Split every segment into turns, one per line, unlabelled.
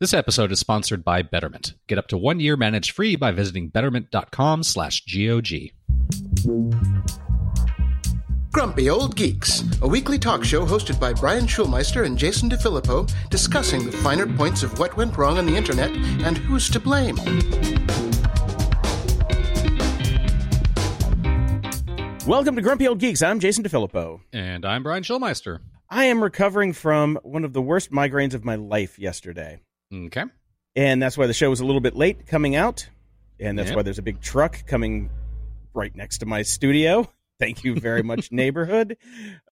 This episode is sponsored by Betterment. Get up to one year managed free by visiting betterment.com slash GOG.
Grumpy Old Geeks, a weekly talk show hosted by Brian Schulmeister and Jason DeFilippo, discussing the finer points of what went wrong on the internet and who's to blame.
Welcome to Grumpy Old Geeks. I'm Jason DeFilippo.
And I'm Brian Schulmeister.
I am recovering from one of the worst migraines of my life yesterday.
Okay.
And that's why the show was a little bit late coming out. And that's
Yeah.
why there's a big truck coming right next to my studio. Thank you very much, neighborhood.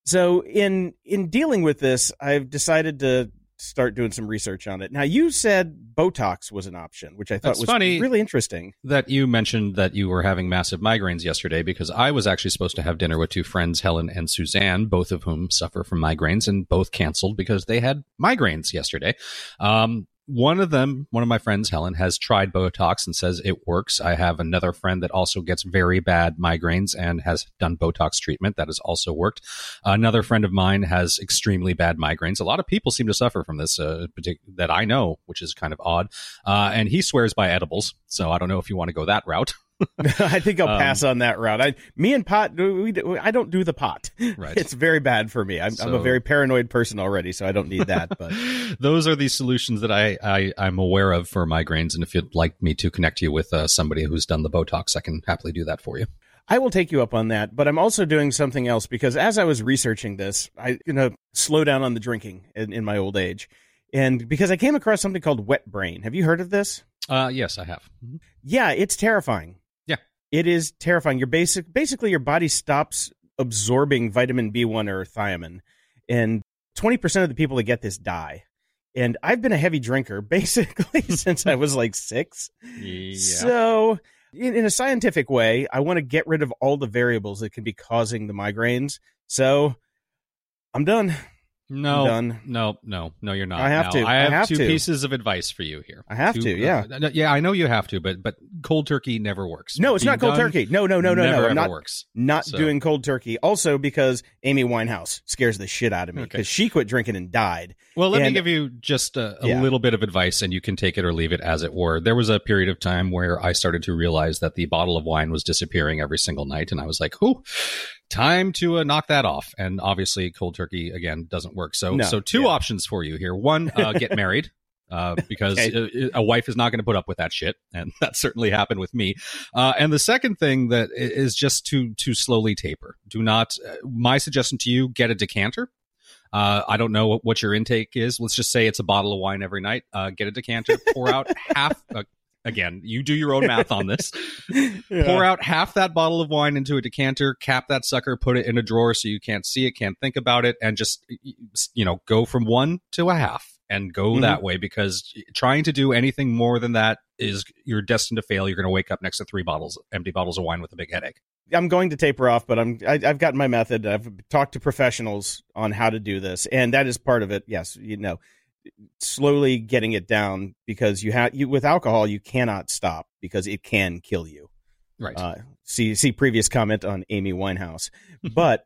So in in dealing with this, I've decided to start doing some research on it. Now you said Botox was an option, which I thought
That's
was
funny.
really interesting.
That you mentioned that you were having massive migraines yesterday because I was actually supposed to have dinner with two friends, Helen and Suzanne, both of whom suffer from migraines and both canceled because they had migraines yesterday. Um, one of them, one of my friends, Helen, has tried Botox and says it works. I have another friend that also gets very bad migraines and has done Botox treatment. That has also worked. Another friend of mine has extremely bad migraines. A lot of people seem to suffer from this, uh, that I know, which is kind of odd. Uh, and he swears by edibles. So I don't know if you want to go that route.
I think I'll
Um,
pass on that route. I, me and pot, we, we, I don't do the pot.
Right.
It's very bad for me. I'm, I'm a very paranoid person already, so I don't need that. But
those are the solutions that I, I I'm aware of for migraines. And if you'd like me to connect you with uh, somebody who's done the Botox, I can happily do that for you.
I will take you up on that. But I'm also doing something else because as I was researching this, I you know slow down on the drinking in, in my old age, and because I came across something called wet brain. Have you heard of this?
Uh, yes, I have.
Yeah, it's terrifying. It is terrifying. Your basic, basically, your body stops absorbing vitamin B1 or thiamine, and 20% of the people that get this die. And I've been a heavy drinker basically since I was like six.
Yeah.
So, in, in a scientific way, I want to get rid of all the variables that can be causing the migraines. So, I'm done.
No,
done.
no, no, no, you're not.
I have
Now,
to.
I
I
have,
have
two
to.
pieces of advice for you here.
I have
Two-
to, yeah.
uh, yeah, I know you have to, but but cold turkey never works.
No, it's
Being
not cold
done
turkey. No, no, no, no,
never,
no.
ever
not
works.
not
So-
doing cold turkey. Also, because Amy Winehouse scares the shit out of me
Okay.
because she quit drinking and died.
Well, let me give you just a, a
Yeah.
little bit of advice, and you can take it or leave it as it were. There was a period of time where I started to realize that the bottle of wine was disappearing every single night, and I was like, "Oh, time to uh, knock that off." And obviously, cold turkey again doesn't work. So,
No,
so two
yeah.
options for you here: one, uh, get married. Uh, because
Okay.
a, a wife is not going to put up with that shit, and that certainly happened with me. Uh, and the second thing that is just to to slowly taper. Do not. Uh, my suggestion to you: get a decanter. Uh, I don't know what, what your intake is. Let's just say it's a bottle of wine every night. Uh, get a decanter, pour out half. Uh, again, you do your own math on this. Pour out half that bottle of wine into a decanter, cap that sucker, put it in a drawer so you can't see it, can't think about it, and just you know go from one to a half and go
Mhm.
that way. Because trying to do anything more than that is you're destined to fail. You're going to wake up next to three bottles, empty bottles of wine with a big headache.
I'm going to taper off, but I'm I, I've got my method. I've talked to professionals on how to do this, and that is part of it. Yes, you know, slowly getting it down because you have you with alcohol you cannot stop because it can kill you.
Right.
Uh, see see previous comment on Amy Winehouse, but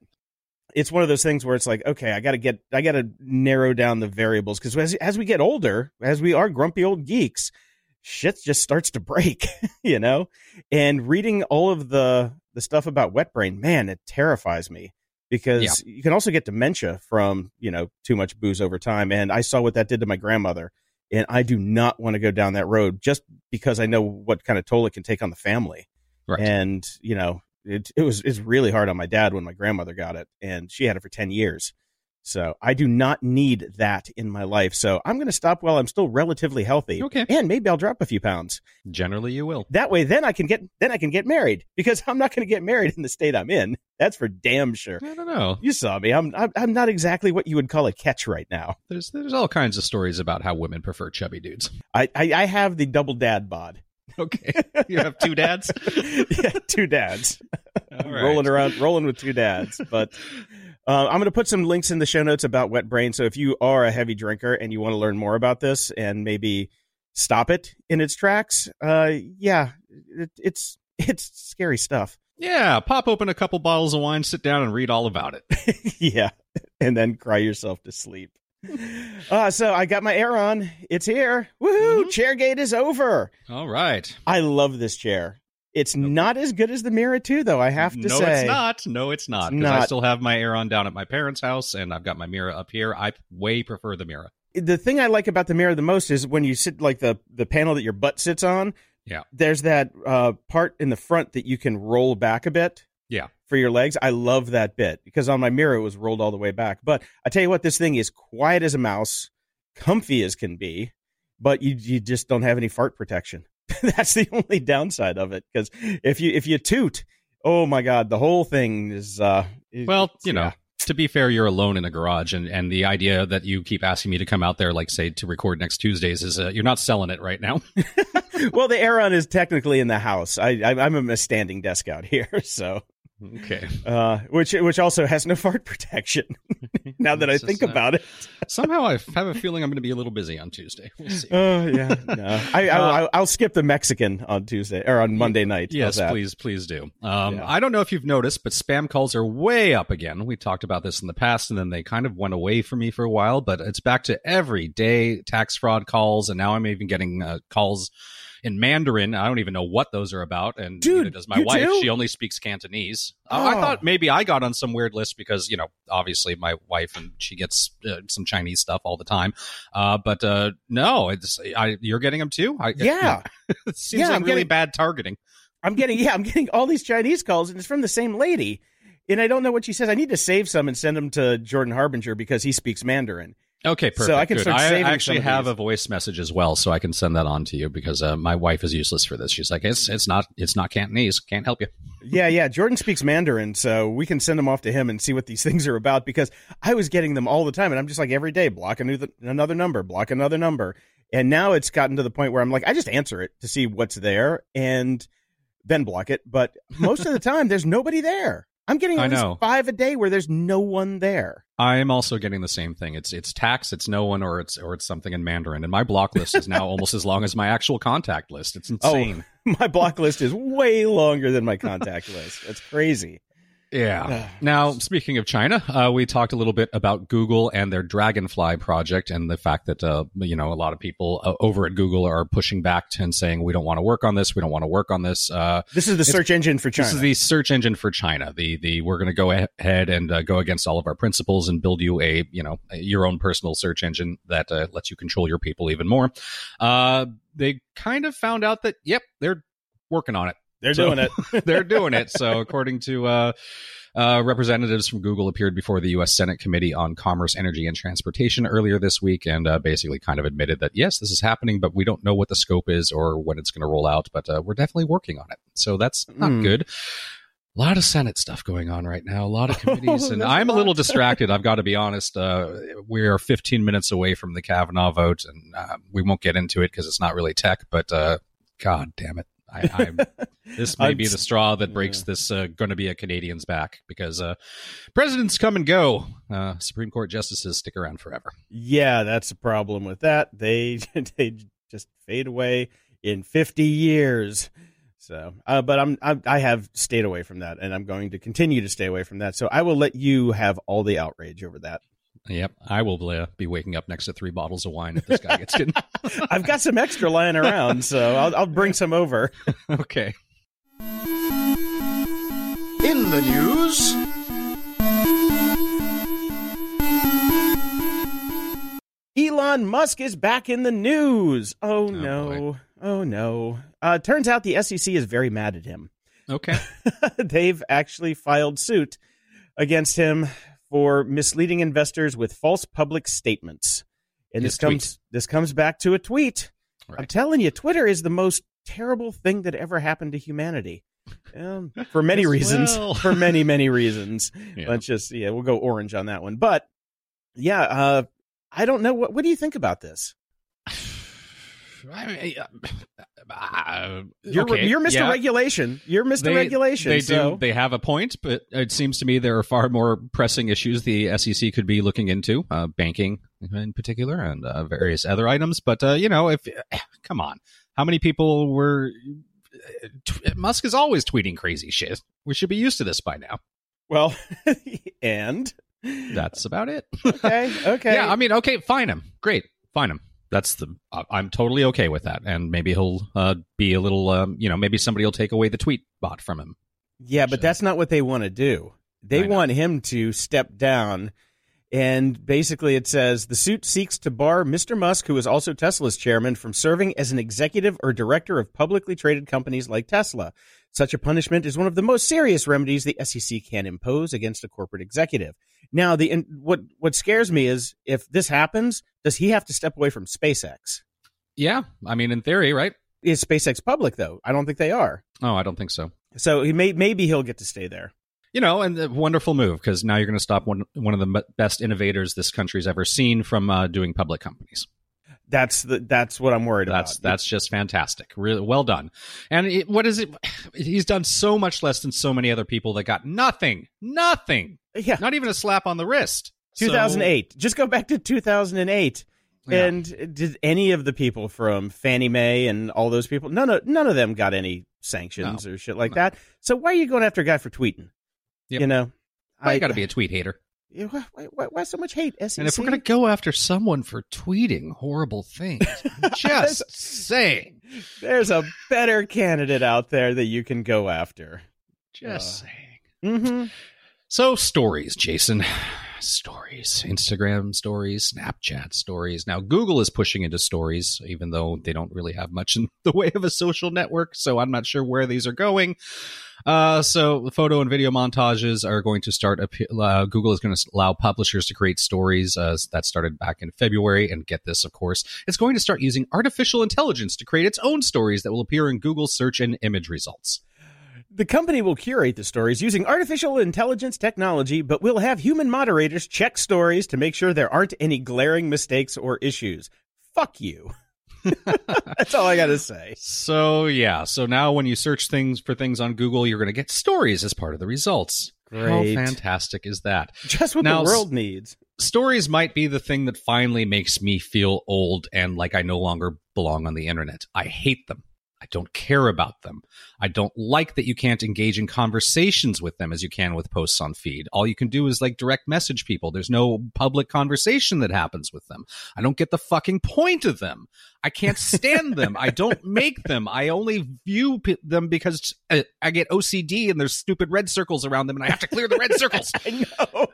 it's one of those things where it's like, okay, I got to get I got to narrow down the variables because as as we get older, as we are grumpy old geeks, shit just starts to break, you know. And reading all of the the stuff about wet brain, man, it terrifies me because you can also get dementia from you know too much booze over time. And I saw what that did to my grandmother, and I do not want to go down that road just because I know what kind of toll it can take on the family.
Right.
And you know, it it was it's really hard on my dad when my grandmother got it, and she had it for ten years. So I do not need that in my life. So I'm going to stop while I'm still relatively healthy.
Okay.
And maybe I'll drop a few pounds.
Generally, you will.
That way, then I can get then I can get married because I'm not going to get married in the state I'm in. That's for damn sure.
I don't know.
You saw me. I'm I'm, I'm not exactly what you would call a catch right now.
There's there's all kinds of stories about how women prefer chubby dudes.
I I, I have the double dad bod.
Okay, you have two dads.
yeah, two dads.
All right.
rolling around, rolling with two dads. But uh, I'm going to put some links in the show notes about wet brain. So if you are a heavy drinker and you want to learn more about this and maybe stop it in its tracks, uh, yeah, it, it's it's scary stuff.
Yeah, pop open a couple bottles of wine, sit down, and read all about it.
yeah, and then cry yourself to sleep. Uh, so I got my Aeron. It's here. Woohoo!
Mhm.
Chairgate is over.
All right.
I love this chair. It's not as good as the Mirra 2, though, I have to
no,
say.
No, it's not. No, it's not. Because I still have my Aeron down at my parents' house, and I've got my Mirra up here. I way prefer the Mirra.
The thing I like about the Mirra the most is when you sit, like the, the panel that your butt sits on,
Yeah.
there's that uh, part in the front that you can roll back a bit.
Yeah.
For your legs. I love that bit because on my Mirra it was rolled all the way back. But I tell you what, this thing is quiet as a mouse, comfy as can be, but you, you just don't have any fart protection. That's the only downside of it. Because if you if you toot, oh my god, the whole thing is uh
Well, you know,
yeah.
to be fair, you're alone in a garage, and, and the idea that you keep asking me to come out there, like say to record next Tuesdays, is uh, you're not selling it right now.
well, the Aeron is technically in the house. I, I I'm a standing desk out here, so
okay.
uh, which which also has no fart protection. now that I think
uh,
about it,
Somehow I have a feeling I'm going to be a little busy on Tuesday. We'll see.
oh yeah, no. I,
Uh,
I I'll skip the Mexican on Tuesday or on Monday night.
Yes, please, please do. Um,
Yeah.
I don't know if you've noticed, but spam calls are way up again. We talked about this in the past, and then they kind of went away from me for a while. But it's back to every day tax fraud calls, and now I'm even getting uh, calls in Mandarin. I don't even know what those are about, and
Dude,
does my wife.
do?
She only speaks Cantonese. Uh, I
Oh.
thought maybe I got on some weird list because you know, obviously my wife and she gets uh, some Chinese stuff all the time. Uh, but uh, no, it's I, you're getting them too. I,
Yeah,
it seems
Yeah,
like
I'm
really
getting-
bad targeting.
I'm getting yeah, I'm getting all these Chinese calls, and it's from the same lady. And I don't know what she says. I need to save some and send them to Jordan Harbinger because he speaks Mandarin.
Okay, perfect.
So I can
Good.
start
I
saving
actually have a voice message as well, so I can send that on to you because uh, my wife is useless for this. She's like, it's it's not it's not Cantonese. Can't help you.
Yeah, yeah. Jordan speaks Mandarin, so we can send them off to him and see what these things are about. Because I was getting them all the time, and I'm just like every day, block a new another number, block another number, and now it's gotten to the point where I'm like, I just answer it to see what's there, and then block it. But most of the time, there's nobody there. I'm getting
I
at least
know.
five a day where there's no one there.
I am also getting the same thing. It's it's tax, it's no one, or it's or it's something in Mandarin. And my block list is now almost as long as my actual contact list. It's oh, insane.
My block list is way longer than my contact list. It's crazy.
Yeah. Now, speaking of China, uh, we talked a little bit about Google and their Dragonfly project, and the fact that uh, you know a lot of people uh, over at Google are pushing back and saying we don't want to work on this, we don't want to work on this. Uh,
This is the search engine for China.
This is the search engine for China. The the we're going to go ahead and uh, go against all of our principles and build you a you know your own personal search engine that uh, lets you control your people even more. Uh, they kind of found out that yep, they're working on it.
They're
So-
doing it.
they're doing it. So according to uh, uh, representatives from Google appeared before the U.S. Senate Committee on Commerce, Energy, and Transportation earlier this week, and uh, basically kind of admitted that yes, this is happening, but we don't know what the scope is or when it's going to roll out. But uh, we're definitely working on it. So that's not
Hmm.
good. A lot of Senate stuff going on right now. A lot of committees, and
There's a
I'm a little distracted. I've got to be honest. Uh, we are 15 minutes away from the Kavanaugh vote, and uh, we won't get into it because it's not really tech. But uh, God damn it, I, I'm this may be the straw that breaks
yeah.
this uh, going to be a Canadian's back because uh, presidents come and go. Uh, Supreme Court justices stick around forever.
Yeah, that's the problem with that. They they just fade away in 50 years. So, uh, but I'm, I'm I have stayed away from that, and I'm going to continue to stay away from that. So I will let you have all the outrage over that.
Yep, I will uh, be waking up next to three bottles of wine if this guy gets in.
I've got some extra lying around, so I'll, I'll bring some over.
okay.
In the news,
Elon Musk is back in the news. Oh, no.
boy.
Oh no. Uh, turns out the SEC is very mad at him.
Okay.
They've actually filed suit against him for misleading investors with false public statements. And
His
this comes this comes back to a tweet. I'm telling you, Twitter is the most terrible thing that ever happened to humanity. Um, for many reasons.
well.
For many, many reasons.
Yeah.
Let's just yeah, we'll go orange on that one. But yeah, uh, I don't know what what do you think about this?
I mean, uh,
You're
okay,
you're Mr.
yeah.
Regulation. You're Mr.
They-
Regulation.
They
so.
do. They have a point, but it seems to me there are far more pressing issues the SEC could be looking into, uh, banking in particular, and uh, various other items. But uh, you know, if come on, how many people were? T- Musk is always tweeting crazy shit. We should be used to this by now.
Well, and
That's about it.
okay, okay.
Yeah, I mean, okay, fine him. Great, fine him. That's the. I'm totally okay with that, and maybe he'll uh, be a little. Um, you know, maybe somebody will take away the tweet bot from him.
Yeah, but that's not what they want to do. They want him to step down. And basically, it says the suit seeks to bar Mr. Musk, who is also Tesla's chairman, from serving as an executive or director of publicly traded companies like Tesla. Such a punishment is one of the most serious remedies the SEC can impose against a corporate executive. Now, the what what scares me is if this happens, does he have to step away from SpaceX?
Yeah, I mean, in theory, right?
Is SpaceX public though? I don't think they are.
Oh, I don't think so.
So he may maybe he'll get to stay there.
You know, and a wonderful move because now you're going to stop one one of the m- best innovators this country's ever seen from uh, doing public companies.
That's the that's what I'm worried
That's
about.
that's just fantastic. Really well done. And it, what is it? He's done so much less than so many other people that got nothing, nothing,
yeah.
not even a slap on the wrist. So-
2008. Just go back to 2008.
Yeah.
And did any of the people from Fannie Mae and all those people? None of none of them got any sanctions or shit like
No.
that. So why are you going after a guy for tweeting?
Yep.
You know,
Why you got to be a tweet hater.
Why, why, why so much hate? SEC?
And if we're going to go after someone for tweeting horrible things, just saying,
there's a better candidate out there that you can go after.
just
Uh,
saying.
Mm-hmm.
So stories, Jason. Stories. Instagram stories, Snapchat stories. Now Google is pushing into stories, even though they don't really have much in the way of a social network. So I'm not sure where these are going. Uh, so photo and video montages are going to start. Uh, Google is going to allow publishers to create stories. Uh, that started back in February. And get this, of course, it's going to start using artificial intelligence to create its own stories that will appear in Google search and image results.
The company will curate the stories using artificial intelligence technology, but will have human moderators check stories to make sure there aren't any glaring mistakes or issues. Fuck you. That's all I got to say.
So yeah, so now when you search things for things on Google, you're going to get stories as part of the results.
Great.
How fantastic is that?
Just what
Now,
the world needs.
Stories might be the thing that finally makes me feel old and like I no longer belong on the internet. I hate them. I don't care about them. I don't like that you can't engage in conversations with them as you can with posts on feed. All you can do is like direct message people. There's no public conversation that happens with them. I don't get the fucking point of them. I can't stand them. I don't make them. I only view p- them because uh, I get OCD and there's stupid red circles around them and I have to clear the red circles.
I know.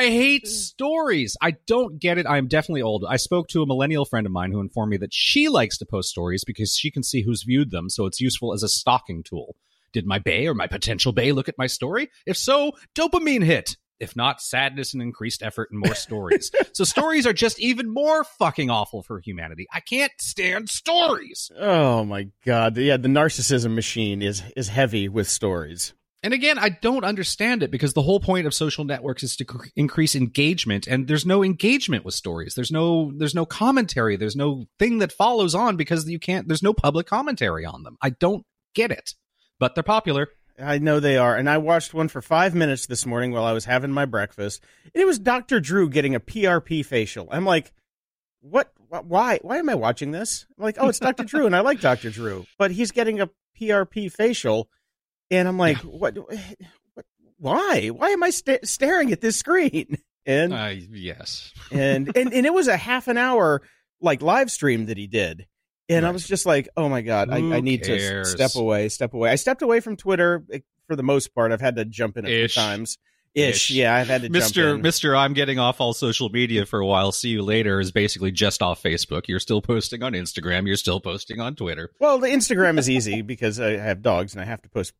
I hate mm. stories. I don't get it. I'm definitely old. I spoke to a millennial friend of mine who informed me that she likes to post stories because she can see who's viewed them, so it's useful as a stalking tool. Did my bay or my potential bay look at my story? If so, dopamine hit. If not, sadness and increased effort and more stories. so stories are just even more fucking awful for humanity. I can't stand stories.
Oh my god. Yeah, the narcissism machine is is heavy with stories.
And again, I don't understand it because the whole point of social networks is to cr- increase engagement and there's no engagement with stories. There's no there's no commentary, there's no thing that follows on because you can't there's no public commentary on them. I don't get it. But they're popular.
I know they are. And I watched one for five minutes this morning while I was having my breakfast. And it was Dr. Drew getting a PRP facial. I'm like, what? Why? Why am I watching this? I'm like, oh, it's Dr. Drew, and I like Dr. Drew, but he's getting a PRP facial, and I'm like, what? what why? Why am I sta staring at this screen? And
Uh, yes.
and and and it was a half an hour like live stream that he did and i was just like oh my god I, I need to
cares?
s- step away step away i stepped away from twitter eh, for the most part i've had to jump in a few times ish,
Ish.
yeah i've had to
Mr.
jump in.
Mr. I'm getting off all social media for a while. See you later is basically just off Facebook. You're still posting on Instagram. You're still posting on Twitter.
well the instagram is easy because i have dogs and i have to post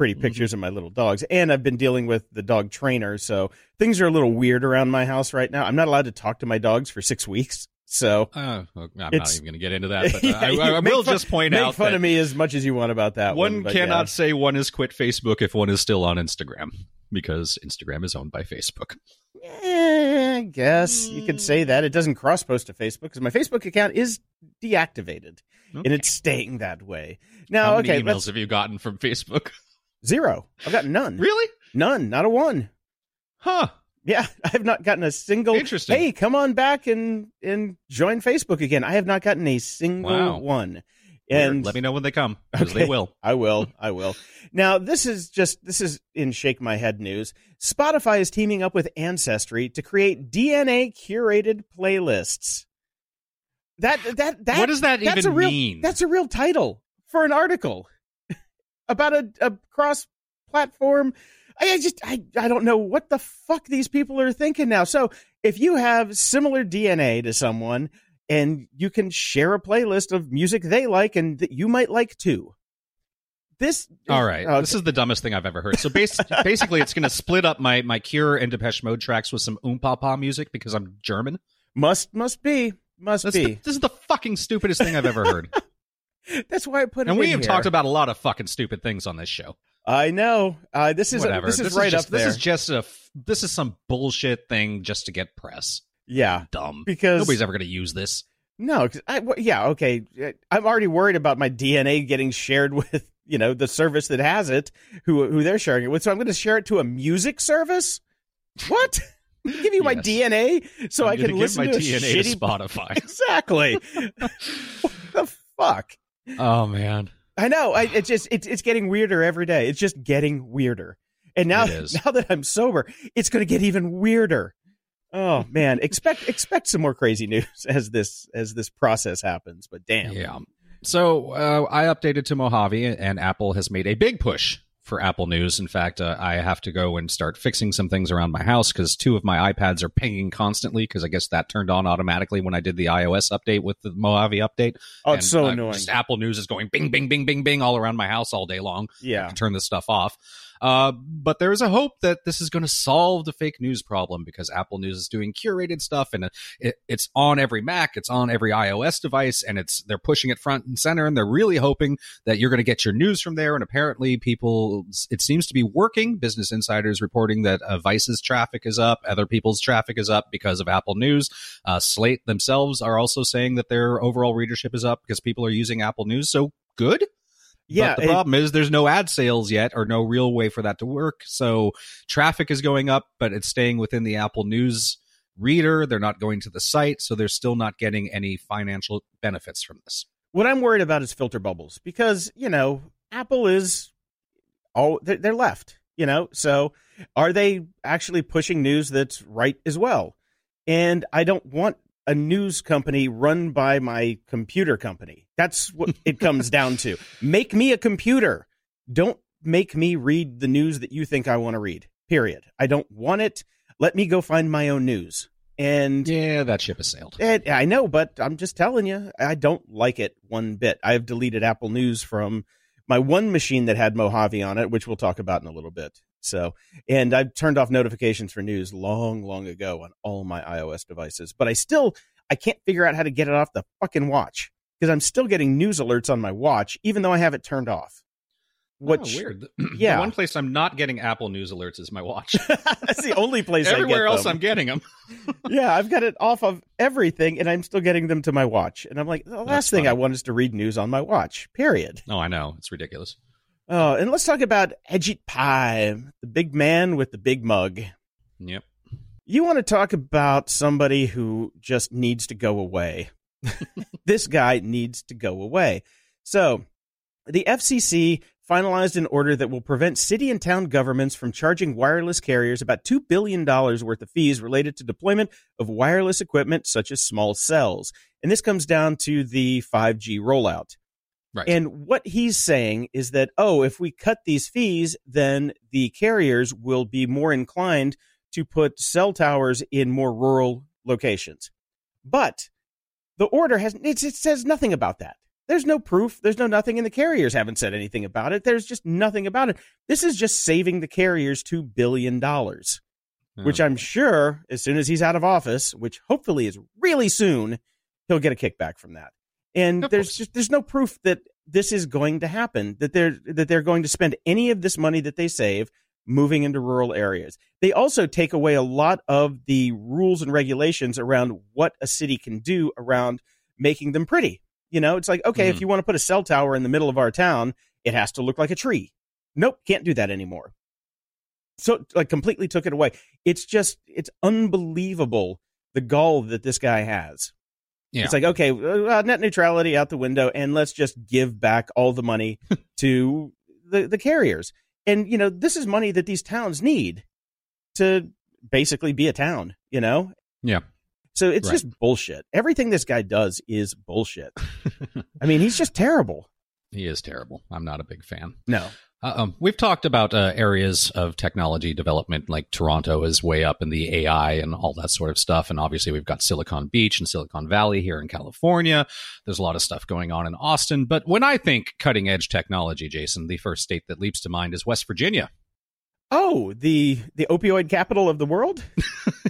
pretty
Mm-hmm.
pictures of my little dogs and i've been dealing with the dog trainer so things are a little weird around my house right now i'm not allowed to talk to my dogs for six weeks so
Uh, I'm not even going to get into that, but
Yeah,
I, I, I will
fun-
just point
make
out
fun
that
of me as much as you want about that one,
one cannot
yeah.
say one has quit Facebook if one is still on Instagram because Instagram is owned by Facebook.
Eh, I guess you could say that. It doesn't cross post to Facebook because my Facebook account is deactivated and it's staying that way. Now,
How many
okay,
emails have you gotten from Facebook?
Zero. I've got none.
really?
None. Not a one.
Huh.
Yeah, I have not gotten a single.
Interesting.
Hey, come on back and and join Facebook again. I have not gotten a single
Wow.
one.
Weird.
And
let me know when they come because
Okay.
they will.
I will. I will. Now, this is just this is in shake my head news. Spotify is teaming up with Ancestry to create DNA curated playlists. That that that
what does that
that's
even
a real
mean?
that's a real title for an article about a, a cross platform. I, I just I, I don't know what the fuck these people are thinking now. So if you have similar DNA to someone and you can share a playlist of music they like and that you might like too. This
All right,
Okay.
this is the dumbest thing I've ever heard. So bas- basically, it's going to split up my my Cure and Depeche Mode tracks with some Oom Papa music because I'm German.
must must be must
That's
be.
the, this is the fucking stupidest thing I've ever heard.
That's why I put it.
and we
in
have
here.
talked about a lot of fucking stupid things on this show.
I know. Uh, this is
Whatever.
this is right
just,
up there.
This is just a. f- This is some bullshit thing just to get press.
yeah,
Dumb.
because
Nobody's ever going to use this.
No, 'cause I, well, yeah, okay. I'm already worried about my DNA getting shared with, you know, the service that has it, who who they're sharing it with. So I'm going to share it to a music service. What? Give you my DNA so
I'm
I can
give
listen
my
to a
DNA
shitty
to Spotify.
Exactly. what the fuck?
Oh man.
I know. I, it's just it's it's getting weirder every day. It's just getting weirder. And now now that I'm sober, it's going to get even weirder. Oh man, expect expect some more crazy news as this as this process happens. But damn,
Yeah. So uh, I updated to Mojave, and Apple has made a big push for Apple News. In fact, uh, I have to go and start fixing some things around my house because two of my iPads are pinging constantly because I guess that turned on automatically when I did the iOS update with the Mojave update.
Oh, it's
And,
so
uh,
annoying.
Apple News is going bing, bing, bing, bing, bing all around my house all day long.
Yeah.
turn this stuff off. Uh, but there is a hope that this is going to solve the fake news problem because Apple News is doing curated stuff and it, it's on every Mac, it's on every iOS device, and it's they're pushing it front and center, and they're really hoping that you're going to get your news from there. And apparently, people it seems to be working. Business Insiders reporting that uh, Vice's traffic is up, other people's traffic is up because of Apple News. Uh, Slate themselves are also saying that their overall readership is up because people are using Apple News. So good.
Yeah,
But the
it-
problem is there's no ad sales yet or no real way for that to work. So traffic is going up, but it's staying within the Apple News reader. They're not going to the site, so they're still not getting any financial benefits from this.
What I'm worried about is filter bubbles because you know Apple is all they're, they're left. You know, so are they actually pushing news that's right as well? And I don't want a news company run by my computer company. That's what it comes down to. Make me a computer. Don't make me read the news that you think I want to read. Period. I don't want it. Let me go find my own news. And
Yeah, that ship has sailed.
it, I know, but I'm just telling you, I don't like it one bit. I've deleted Apple News from my one machine that had Mojave on it, which we'll talk about in a little bit. So, and I've turned off notifications for news long, long ago on all my iOS devices, but I still, I can't figure out how to get it off the fucking watch because I'm still getting news alerts on my watch, even though I have it turned off. Which,
oh, weird.
yeah.
the one place I'm not getting Apple News alerts is my watch.
that's the only place I
Everywhere else. I'm getting them.
yeah, I've got it off of everything, and I'm still getting them to my watch. And I'm like, the last
That's
thing
funny.
I want is to read news on my watch. Period.
Oh, I know it's ridiculous.
Oh, and let's talk about Ajit Pai, the big man with the big mug.
Yep.
You want to talk about somebody who just needs to go away? this guy needs to go away. So, the FCC finalized an order that will prevent city and town governments from charging wireless carriers about $2 billion worth of fees related to deployment of wireless equipment such as small cells. And this comes down to the 5G rollout.
Right.
And what he's saying is that, oh, if we cut these fees, then the carriers will be more inclined to put cell towers in more rural locations. But the order has, it, it says nothing about that. There's no proof. There's no nothing, and the carriers haven't said anything about it. There's just nothing about it. This is just saving the carriers $2 billion, hmm. which
Oh.
I'm sure as soon as he's out of office, which hopefully is really soon, he'll get a kickback from that. And
Of
there's
course.
just there's no proof that this is going to happen, that they're that they're going to spend any of this money that they save moving into rural areas. They also take away a lot of the rules and regulations around what a city can do around making them pretty. You know, it's like, okay, if
Mhm.
you want to put a cell tower in the middle of our town, it has to look like a tree. Nope, can't do that anymore. So like completely took it away. It's just it's unbelievable the gall that this guy has.
Yeah.
It's like, okay, uh, net neutrality out the window, and let's just give back all the money to the, the carriers. And, you know, this is money that these towns need to basically be a town, you know?
Yeah.
So it's
Right.
just bullshit. Everything this guy does is bullshit. I mean, he's just terrible.
he is terrible. I'm not a big fan.
No.
Uh, um, we've talked about uh, areas of technology development, like Toronto is way up in the AI and all that sort of stuff. And obviously, we've got Silicon Beach and Silicon Valley here in California. There's a lot of stuff going on in Austin. But when I think cutting edge technology, Jason, the first state that leaps to mind is West Virginia.
Oh, the the opioid capital of the world?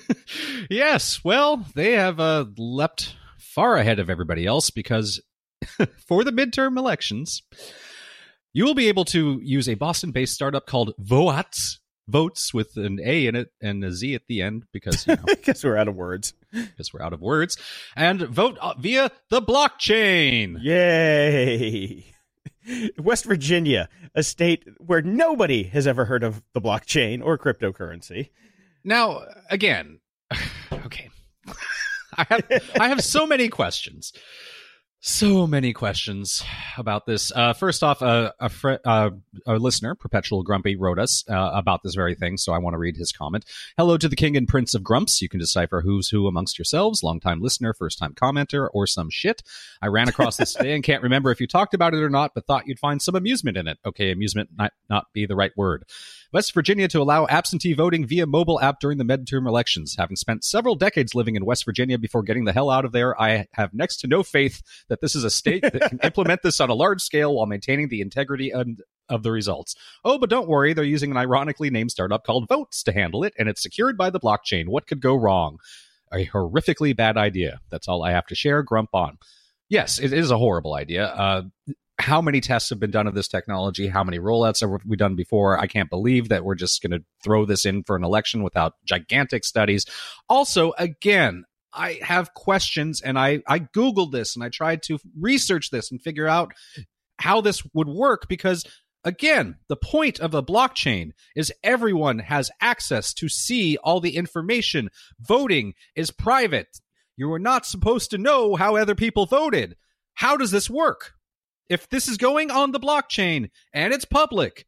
yes, well, they have uh, leapt far ahead of everybody else because for the midterm elections, you will be able to use a Boston based startup called Voatz. Votes with an A in it and a Z at the end because you know
Because we're out of words.
because we're out of words and vote uh, via the blockchain.
Yay. West Virginia, a state where nobody has ever heard of the blockchain or cryptocurrency.
Now, again, okay, I have I have so many questions, so many questions about this. Uh, first off, uh, a fr- uh, a listener, Perpetual Grumpy, wrote us uh, about this very thing, so I want to read his comment. Hello to the King and Prince of Grumps. You can decipher who's who amongst yourselves, longtime listener, first time commenter, or some shit. I ran across this today and can't remember if you talked about it or not, but thought you'd find some amusement in it. Okay, amusement might not be the right word. West Virginia to allow absentee voting via mobile app during the midterm elections. Having spent several decades living in West Virginia before getting the hell out of there, I have next to no faith that this is a state that can implement this on a large scale while maintaining the integrity and of the results. Oh, but don't worry, they're using an ironically named startup called Voatz to handle it, and it's secured by the blockchain. What could go wrong? A horrifically bad idea. That's all I have to share. Grump on. Yes, it is a horrible idea. Uh, how many tests have been done of this technology? How many rollouts have we done before? I can't believe that we're just going to throw this in for an election without gigantic studies. Also, again, I have questions and I, I Googled this and I tried to research this and figure out how this would work because again, the point of a blockchain is everyone has access to see all the information. Voting is private. You are not supposed to know how other people voted. How does this work? If this is going on the blockchain and it's public,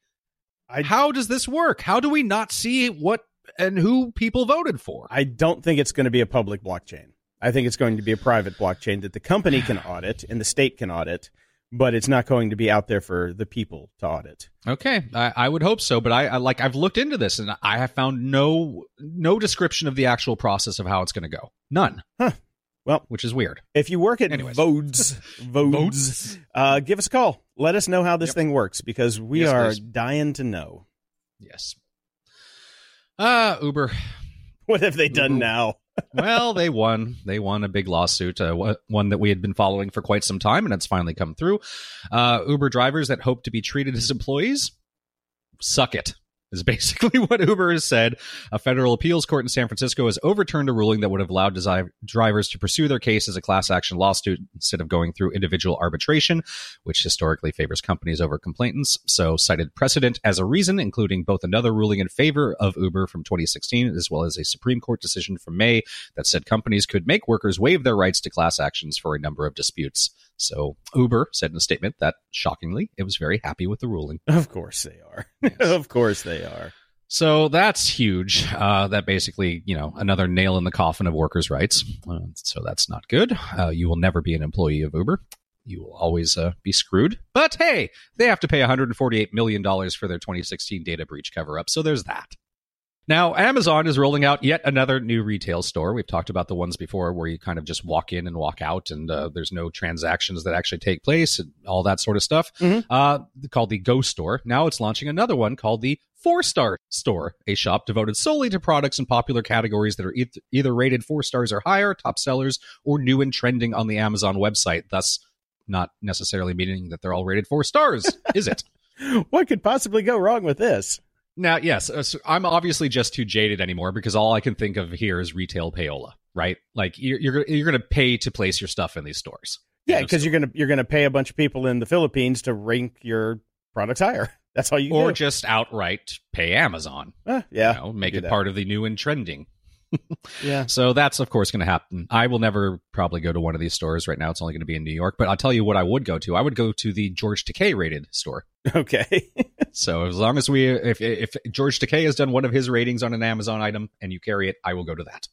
I-
how does this work? How do we not see what and who people voted for?
I don't think it's going to be a public blockchain. I think it's going to be a private blockchain that the company can audit and the state can audit, but it's not going to be out there for the people to audit.
Okay, I, I would hope so, but I, I like I've looked into this and I have found no no description of the actual process of how it's going to go. None.
Huh. Well-
which is weird.
If you work at
Anyways.
Voatz, Voatz, uh, give us a call. Let us know how this
Yep.
thing works because we
Yes,
are
please.
dying to know.
Yes. Ah, Uber.
What have they done
Ooh.
now?
well, they won. They won a big lawsuit, uh, one that we had been following for quite some time, and it's finally come through. Uh, Uber drivers that hope to be treated as employees, suck it. Is basically what Uber has said. A federal appeals court in San Francisco has overturned a ruling that would have allowed desi- drivers to pursue their case as a class action lawsuit instead of going through individual arbitration, which historically favors companies over complainants. So, cited precedent as a reason, including both another ruling in favor of Uber from 2016 as well as a Supreme Court decision from May that said companies could make workers waive their rights to class actions for a number of disputes. So Uber said in a statement that shockingly, it was very happy with the ruling.
Of course they are. of course they are.
So that's huge. Uh, that basically, you know, another nail in the coffin of workers' rights. Uh, so that's not good. Uh, you will never be an employee of Uber. You will always uh, be screwed. But hey, they have to pay $148 million for their 2016 data breach cover up. So there's that. Now, Amazon is rolling out yet another new retail store. We've talked about the ones before where you kind of just walk in and walk out, and uh, there's no transactions that actually take place and all that sort of stuff.
Mhm.
Uh, called the Go Store. Now it's launching another one called the Four Star Store, a shop devoted solely to products in popular categories that are eith- either rated four stars or higher, top sellers, or new and trending on the Amazon website. Thus, not necessarily meaning that they're all rated four stars, is it?
What could possibly go wrong with this?
Now, yes, uh, I'm obviously just too jaded anymore because all I can think of here is retail payola, right? Like you're you're, you're going to pay to place your stuff in these stores.
Yeah, because you're gonna you're gonna pay a bunch of people in the Philippines to rank your products higher. That's all you
or
do.
just outright pay Amazon.
Ah, yeah,
you know, make it part of the new and trending.
Yeah.
So that's of course going to happen. I will never probably go to one of these stores right now. It's only going to be in New York, but I'll tell you what I would go to. I would go to the George Takei rated store.
Okay.
So as long as we, if if George Takei has done one of his ratings on an Amazon item and you carry it, I will go to that.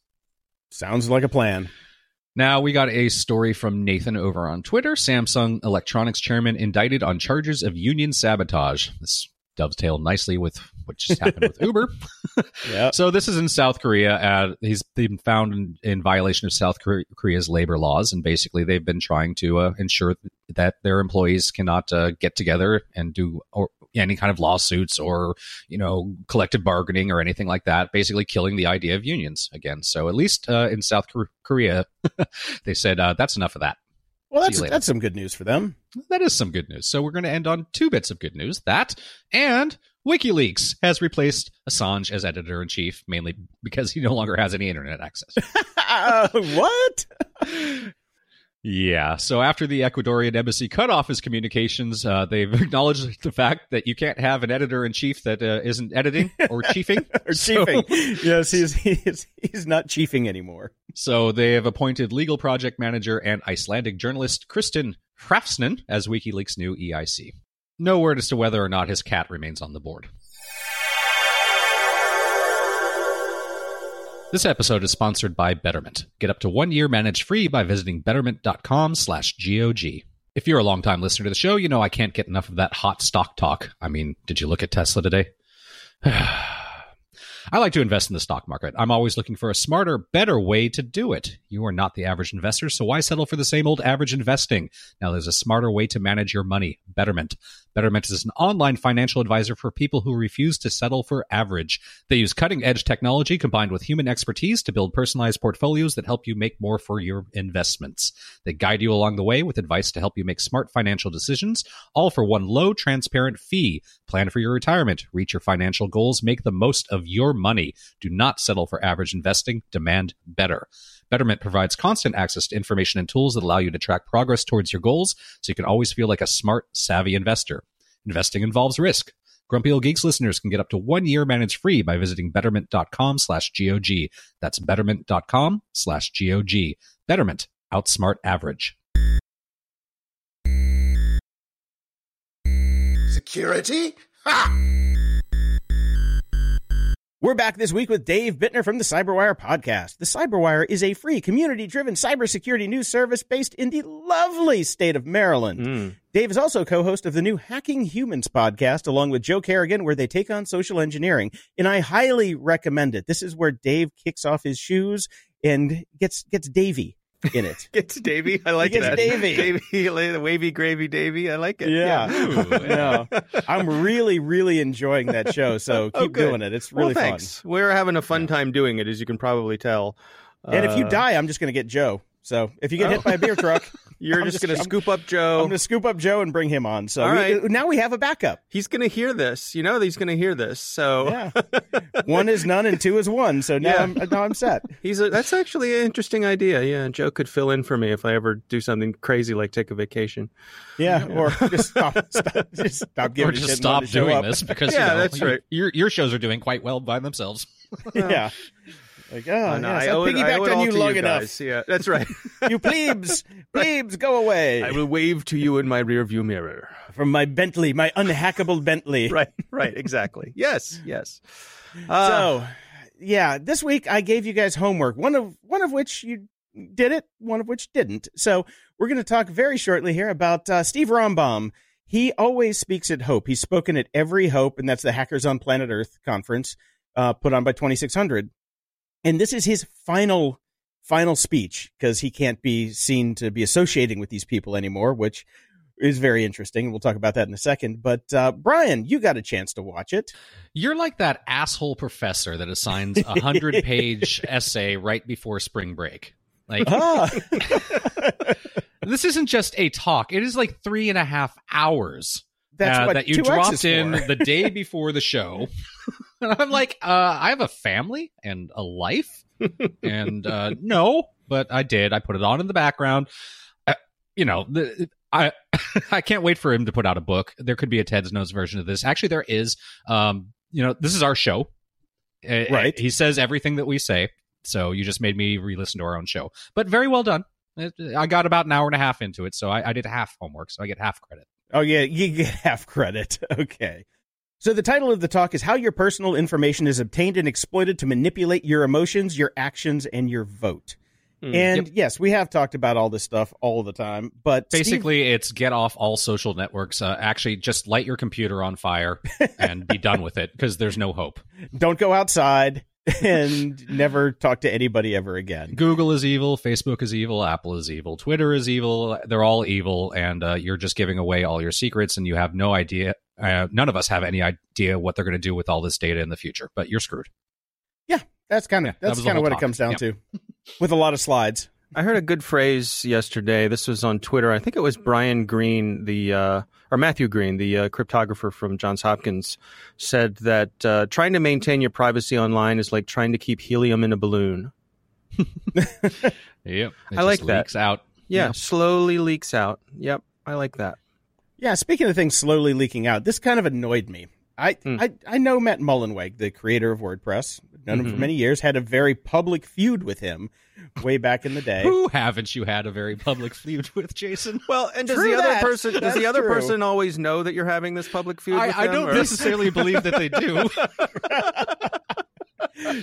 Sounds like a plan.
Now we got a story from Nathan over on Twitter. Samsung Electronics chairman indicted on charges of union sabotage. This dovetailed nicely with what just happened with Uber.
Yeah.
So this is in South Korea. Uh, he's been found in, in violation of South Kore- Korea's labor laws, and basically they've been trying to uh, ensure that their employees cannot uh, get together and do or any kind of lawsuits or you know collective bargaining or anything like that. Basically, killing the idea of unions again. So at least uh, in South Korea, they said uh, that's enough of that.
Well, that's that's some good news for them.
That is some good news. So we're going to end on two bits of good news. That and WikiLeaks has replaced Assange as editor in chief, mainly because he no longer has any internet access.
Uh, what?
yeah. So after the Ecuadorian embassy cut off his communications, uh, they've acknowledged the fact that you can't have an editor in chief that uh, isn't editing or chiefing.
or
So-
chiefing? yes, he's he's he's not chiefing anymore.
So they have appointed legal project manager and Icelandic journalist Kristinn Hrafnsson as WikiLeaks' new EIC. No word as to whether or not his cat remains on the board. This episode is sponsored by Betterment. Get up to one year managed free by visiting betterment.com slash GOG. If you're a longtime listener to the show, you know I can't get enough of that hot stock talk. I mean, did you look at Tesla today? I like to invest in the stock market. I'm always looking for a smarter, better way to do it. You are not the average investor, so why settle for the same old average investing? Now there's a smarter way to manage your money. Betterment. Betterment is an online financial advisor for people who refuse to settle for average. They use cutting edge technology combined with human expertise to build personalized portfolios that help you make more for your investments. They guide you along the way with advice to help you make smart financial decisions, all for one low, transparent fee. Plan for your retirement, reach your financial goals, make the most of your money. Do not settle for average investing. Demand better. Betterment provides constant access to information and tools that allow you to track progress towards your goals so you can always feel like a smart, savvy investor. Investing involves risk. Grumpy Old Geeks listeners can get up to one year managed free by visiting betterment.com slash GOG. That's betterment.com slash GOG. Betterment. Outsmart average.
Security? Ha!
We're back this week with Dave Bittner from the Cyberwire podcast. The Cyberwire is a free, community driven cybersecurity news service based in the lovely state of Maryland.
Mm.
Dave is also co host of the new Hacking Humans podcast, along with Joe Carrigan, where they take on social engineering. And I highly recommend it. This is where Dave kicks off his shoes and gets gets Davy in it.
Gets Davy. I like
He gets
that.
Davy.
Davy, the wavy gravy Davy. I like it.
Yeah.
Ooh,
no, I'm really, really enjoying that show. So
Oh,
keep
good.
doing it. It's really
well,
fun.
thanks. We're having a fun time doing it, as you can probably tell.
And if you
Uh,
die, I'm just going to get Joe. So if you get
Oh.
hit by a beer truck,
you're
I'm
just,
just-
going to scoop up Joe.
I'm going to scoop up Joe and bring him on. So
All
we- now we have a backup.
He's going to hear this. You know he's going to hear this. So
Yeah, one is none and two is one. So now
Yeah.
I'm now I'm set.
he's a, that's actually an interesting idea. Yeah, Joe could fill in for me if I ever do something crazy like take a vacation.
Yeah, or just stop, stop just stop giving
or just
shit
stop
let it show
doing
up.
this because
Yeah,
you know,
that's right.
Your, your shows are doing quite well by themselves.
yeah. Like, oh,
Uh, no,
yes,
I
I
it, I
piggybacked
owe
on you long
you
enough.
Yeah, that's right.
You plebes, plebes, go away
I will wave to you in my rearview mirror.
from my Bentley, my unhackable Bentley.
Right, right, exactly. Yes, yes. Uh,
so, yeah, this week I gave you guys homework. One of one of which you did it, one of which didn't. So we're going to talk very shortly here about uh, Steve Rambam. He always speaks at Hope. He's spoken at every Hope, and that's the Hackers on Planet Earth conference uh, put on by 2600. And this is his final final speech because he can't be seen to be associating with these people anymore, which is very interesting. We'll talk about that in a second. But uh, Brian, you got a chance to watch it.
You're like that asshole professor that assigns a hundred page essay right before spring break. Like
Ah.
this isn't just a talk; it is like three and a half hours
That's
uh,
what
that you dropped in the day before the show. and I'm like, uh, I have a family and a life, and uh, no, but I did. I put it on in the background. Uh, you know, the, I I can't wait for him to put out a book. There could be a Ted's Notes version of this. Actually, there is. Um, you know, this is our show.
Right.
He says everything that we say. So you just made me re-listen to our own show, but very well done. I got about an hour and a half into it, so I, I did half homework, so I get half credit.
Oh yeah, you get half credit. Okay. So the title of the talk is how your personal information is obtained and exploited to manipulate your emotions, your actions, and your vote.
Hmm.
And yes, we have talked about all this stuff all the time, but Steve-
Basically, it's get off all social networks. Uh, actually, just light your computer on fire and be done with it because there's no hope.
don't go outside and never talk to anybody ever again.
Google is evil, Facebook is evil, Apple is evil, Twitter is evil. They're all evil, and uh, you're just giving away all your secrets, and you have no idea. Uh, none of us have any idea what they're going to do with all this data in the future, but you're screwed.
Yeah, that's kind of
that
that's
was the
kind of
whole
what it comes down
Yep.
to, with a lot of slides.
I heard a good phrase yesterday. This was on Twitter. I think it was Brian Green, the uh, or Matthew Green, the uh, cryptographer from Johns Hopkins, said that uh, trying to maintain your privacy online is like trying to keep helium in a balloon.
Yep,
I like that.
Leaks out.
Yeah,
Yeah.
slowly leaks out. Yep, I like that.
Yeah, speaking of things slowly leaking out, this kind of annoyed me. I
Hmm.
I, I know Matt Mullenweg, the creator of WordPress, known him
Mhm.
for many years, had a very public feud with him way back in the day.
Who haven't you had a very public feud with, Jason?
Well, and does
True
the other
that.
person does
That's
the other
true.
person always know that you're having this public feud? with
I, I
them,
don't
or-
necessarily believe that they do.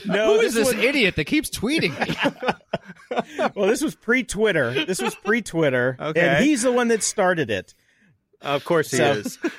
no,
Who is this
one-
idiot that keeps tweeting me?
well, this was pre-Twitter. This was pre-Twitter,
Okay.
and he's the one that started it.
Of course he
So-
is.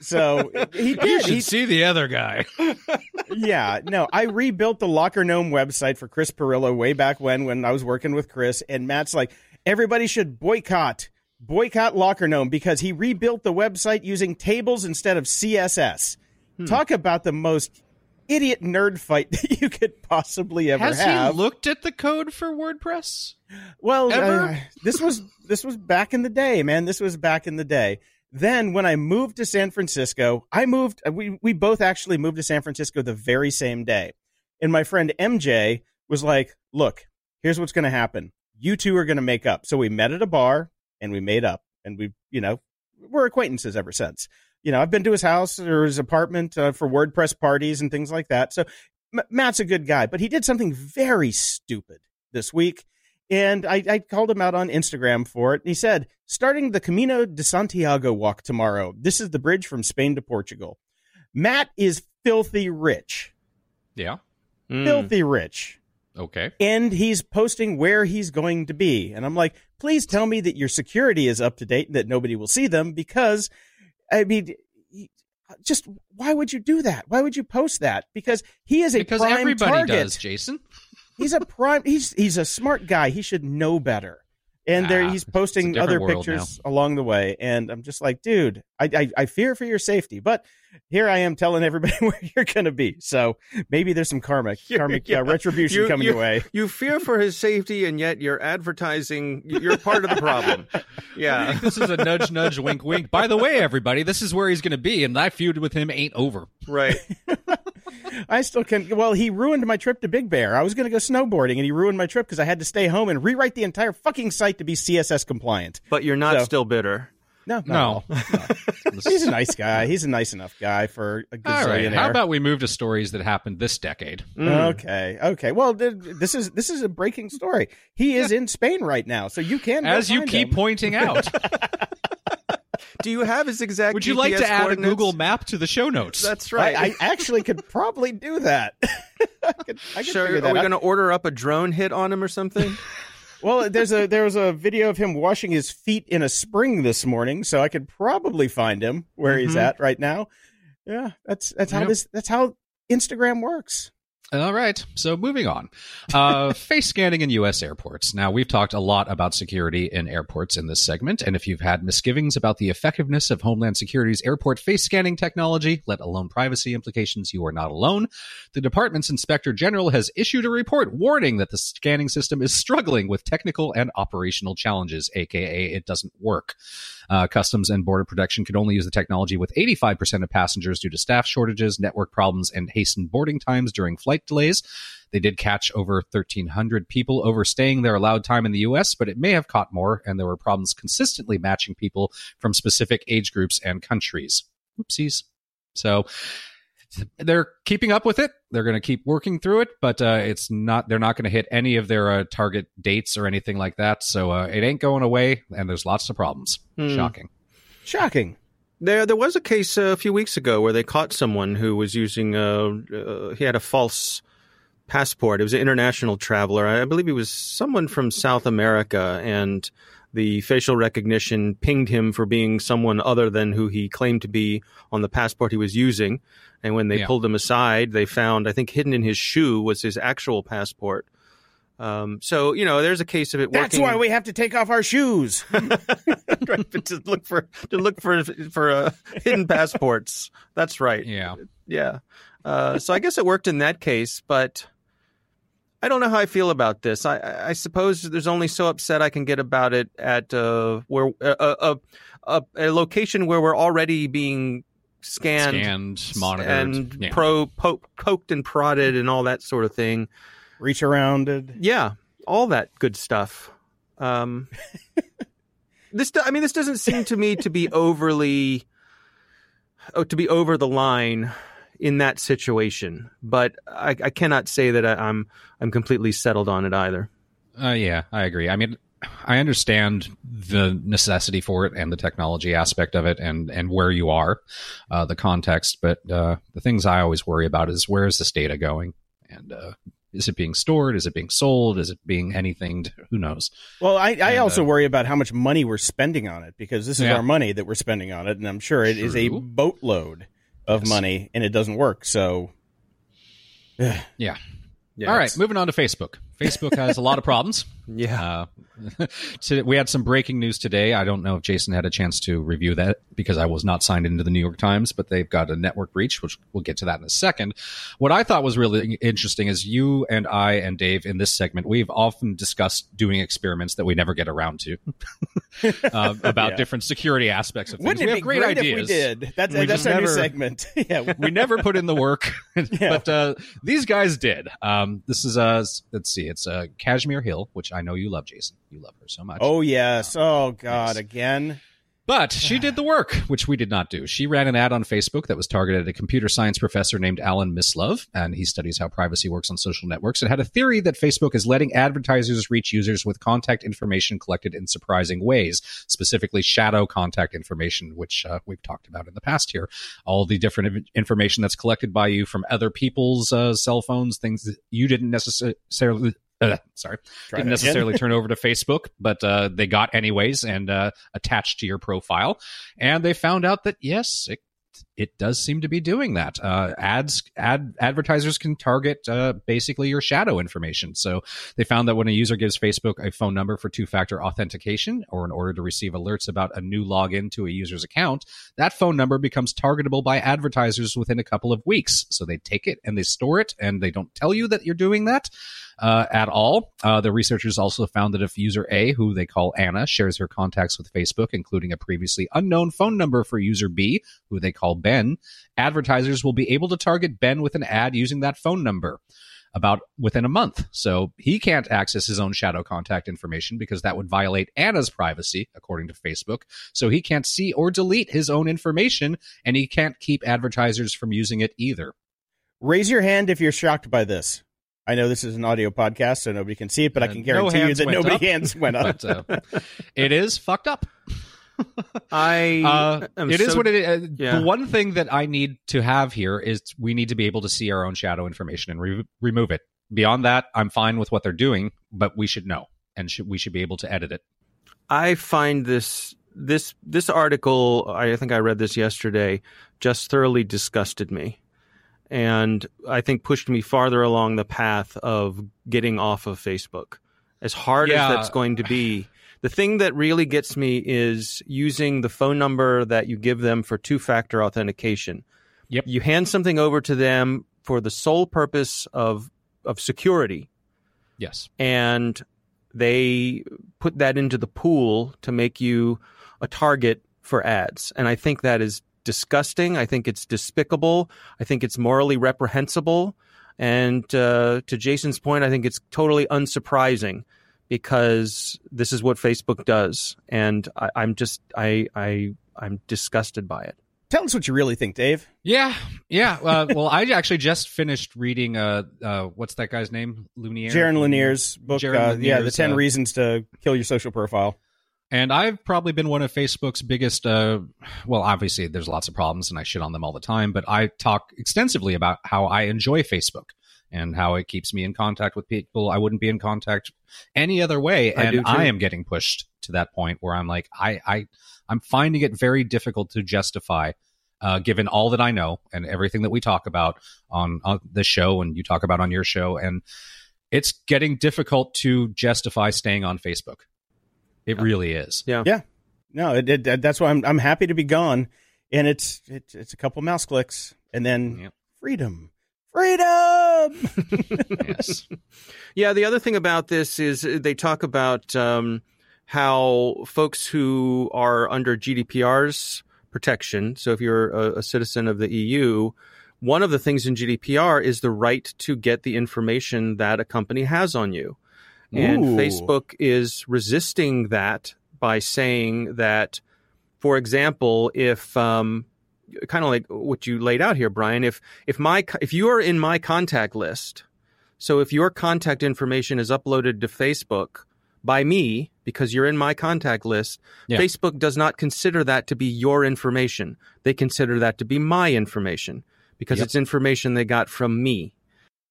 So he
You should
He,
see the other guy.
yeah, no, I rebuilt the Lockergnome website for Chris Pirillo way back when when I was working with Chris, and Matt's like, everybody should boycott boycott Lockergnome because he rebuilt the website using tables instead of CSS.
Hmm.
Talk about the most idiot nerd fight that you could possibly ever
Has
have.
he looked at the code for WordPress?
Well, uh, this was this was back in the day, man. This was back in the day. Then when I moved to San Francisco, I moved. uh, We we both actually moved to San Francisco the very same day, and my friend MJ was like, "Look, here's what's going to happen. You two are going to make up." So we met at a bar and we made up, and we, you know, we're acquaintances ever since. You know, I've been to his house or his apartment uh, for WordPress parties and things like that. So M- Matt's a good guy, but he did something very stupid this week. And I, I called him out on Instagram for it. And he said, starting the Camino de Santiago walk tomorrow. This is the bridge from Spain to Portugal. Matt is filthy rich.
Yeah.
Mm.
Filthy rich.
Okay.
And he's posting where he's going to be. And I'm like, please tell me that your security is up to date and that nobody will see them because, I mean, just why would you do that? Why would you post that? Because he is a
Because
prime
everybody
target
does, Jason.
he's a prime he's he's a smart guy he should know better and there
Ah,
he's posting other pictures along the way and i'm just like dude I, I i fear for your safety but here i am telling everybody where you're gonna be so maybe there's some karma karmic
Yeah.
uh, retribution
You-
coming
you-
your way
You fear for his safety, and yet you're advertising. You're part of the problem. Yeah.
this is a nudge, nudge, wink, wink. By the way, everybody, this is where he's going to be, and that feud with him ain't over.
Right.
i still can well he ruined my trip to big bear i was gonna go snowboarding and he ruined my trip because i had to stay home and rewrite the entire fucking site to be css compliant
But you're not
So-
still bitter.
No not at
No.
he's a nice guy he's a nice enough guy for a
All right.
gazillionaire
How about we move to stories that happened this decade?
Mm.
Okay, okay. Well, th- this is this is a breaking story. He is in Spain right now, so you can
As you keep
him.
pointing out,
Do you have his exact?
would you like to add a? Google map to the show notes?
That's right.
I actually could probably do that. I could, I could
sure.
figure
Are
that
we going to order up a drone hit on him or something?
Well, there's a there was a video of him washing his feet in a spring this morning, so I could probably find him where he's
Mhm.
at right now. Yeah, that's that's how
Yep.
this that's how Instagram works.
All right. So moving on. Uh, face scanning in U.S. airports. Now, we've talked a lot about security in airports in this segment. And if you've had misgivings about the effectiveness of Homeland Security's airport face scanning technology, let alone privacy implications, you are not alone. The department's inspector general has issued a report warning that the scanning system is struggling with technical and operational challenges, aka it doesn't work. Uh, Customs and Border Protection could only use the technology with 85% of passengers due to staff shortages, network problems, and hastened boarding times during flight delays. They did catch over 1,300 people overstaying their allowed time in the U.S., but it may have caught more, and there were problems consistently matching people from specific age groups and countries. Oopsies. So, they're keeping up with it. They're going to keep working through it, but uh, it's not. They're not going to hit any of their uh, target dates or anything like that. So uh, it ain't going away, and there's lots of problems.
Hmm.
Shocking.
Shocking.
There, there was a case uh, a few weeks ago where they caught someone who was using. Uh, uh, he had a false passport. It was an international traveler. I believe he was someone from South America, and the facial recognition pinged him for being someone other than who he claimed to be on the passport he was using. And when they
Yeah.
pulled him aside, they found, I think, hidden in his shoe was his actual passport. Um, so you know, there's a case of it.
That's
working,
why we have to take off our shoes.
right, but to look for to look for for uh, hidden passports. That's right.
Yeah.
Yeah. Uh, so I guess it worked in that case, but I don't know how I feel about this. I, I I suppose there's only so upset I can get about it at uh, where uh, uh, uh, a location where we're already being scanned,
Scanned, monitored.
and
yeah.
pro po- poked and prodded and all that sort of thing.
Reach around it.
Yeah, all that good stuff. Um, this, I mean, this doesn't seem to me to be overly, oh, to be over the line in that situation. But I, I cannot say that I, I'm I'm completely settled on it either.
Uh, yeah, I agree. I mean, I understand the necessity for it and the technology aspect of it, and and where you are, uh, the context. But uh, the things I always worry about is where is this data going, and uh, is it being stored? Is it being sold? Is it being anything? To, who knows?
Well, I, I
And,
also
uh,
worry about how much money we're spending on it because this is
Yeah.
our money that we're spending on it, and I'm sure it is a boatload of
Yes.
money, and it doesn't work. So,
Yeah.
Yeah,
All right, moving on to Facebook. Facebook has a lot of problems.
Yeah,
Uh, to, we had some breaking news today. I don't know if Jason had a chance to review that because I was not signed into the New York Times, but they've got a network breach, which we'll get to that in a second. What I thought was really interesting is you and I and Dave in this segment, we've often discussed doing experiments that we never get around to uh, about
Yeah.
different security aspects of things.
wouldn't
we
it
have
be
great
great
ideas.
if we did? That's,
We
that's
just
our new segment. yeah,
we never put in the work, but uh, these guys did. Um, this is uh, let's see, it's uh, Kashmir Hill, which I know you love, Jason. You love her so much.
Oh yes. Oh God. Again.
But she did the work, which we did not do. She ran an ad on Facebook that was targeted at a computer science professor named Alan Mislove, and he studies how privacy works on social networks. It had a theory that Facebook is letting advertisers reach users with contact information collected in surprising ways, specifically shadow contact information, which uh, we've talked about in the past here. All the different information that's collected by you from other people's uh, cell phones, things that you didn't necessarily. Uh, sorry,
Try
didn't necessarily turn over to Facebook, but uh, they got anyways and uh, attached to your profile. And they found out that yes, it, it does seem to be doing that. Uh, ads, ad advertisers can target uh, basically your shadow information. So they found that when a user gives Facebook a phone number for two-factor authentication, or in order to receive alerts about a new login to a user's account, that phone number becomes targetable by advertisers within a couple of weeks. So they take it and they store it, and they don't tell you that you're doing that uh, at all. Uh, the researchers also found that if user A, who they call Anna, shares her contacts with Facebook, including a previously unknown phone number for user B, who they call Ben, advertisers will be able to target Ben with an ad using that phone number about within a month. So he can't access his own shadow contact information because that would violate Anna's privacy, according to Facebook. So he can't see or delete his own information, and he can't keep advertisers from using it either.
Raise your hand if you're shocked by this. I know this is an audio podcast, so nobody can see it, but I
Uh,
can
no
guarantee you that nobody
up.
hands went up.
But uh, it is fucked up.
I
Uh,
am
it is
so-
what it is. Uh,
yeah.
The one thing that I need to have here is we need to be able to see our own shadow information and re- remove it. Beyond that, I'm fine with what they're doing, but we should know and should, we should be able to edit it.
I find this this this article. I think I read this yesterday. Just thoroughly disgusted me, and I think pushed me farther along the path of getting off of Facebook. As hard
Yeah.
as that's going to be, the thing that really gets me is using the phone number that you give them for two factor authentication.
Yep.
You hand something over to them for the sole purpose of of security
Yes.
and they put that into the pool to make you a target for ads. And I think that is disgusting. I think it's despicable. I think it's morally reprehensible. And uh, to Jason's point, I think it's totally unsurprising because this is what Facebook does, and I, I'm just I I I'm disgusted by it.
tell us what you really think, Dave.
Yeah, yeah. Uh, well, I actually just finished reading. Uh, uh, what's that guy's name? Lunier.
Jaron Lanier's book.
Jaron
uh, yeah, the ten
uh,
reasons to kill your social profile.
And I've probably been one of Facebook's biggest. Uh, well, obviously, there's lots of problems, and I shit on them all the time. But I talk extensively about how I enjoy Facebook and how it keeps me in contact with people I wouldn't be in contact any other way.
I
And
do.
I am getting pushed to that point where I'm like, I, I, I'm finding it very difficult to justify, uh, given all that I know and everything that we talk about on, on this show and you talk about on your show, and it's getting difficult to justify staying on Facebook. It really is.
Yeah. Yeah.
No, it, it, that's why I'm I'm happy to be gone, and it's it's, it's a couple mouse clicks, and then
Yep.
freedom, freedom.
yes.
Yeah, the other thing about this is they talk about um, how folks who are under GDPR's protection, so if you're a, a citizen of the EU, one of the things in GDPR is the right to get the information that a company has on you. And
Ooh.
Facebook is resisting that by saying that, for example, if um, kind of like what you laid out here, Brian, if if my if you are in my contact list, so if your contact information is uploaded to Facebook by me because you're in my contact list,
Yeah.
Facebook does not consider that to be your information. They consider that to be my information because
Yep.
it's information they got from me.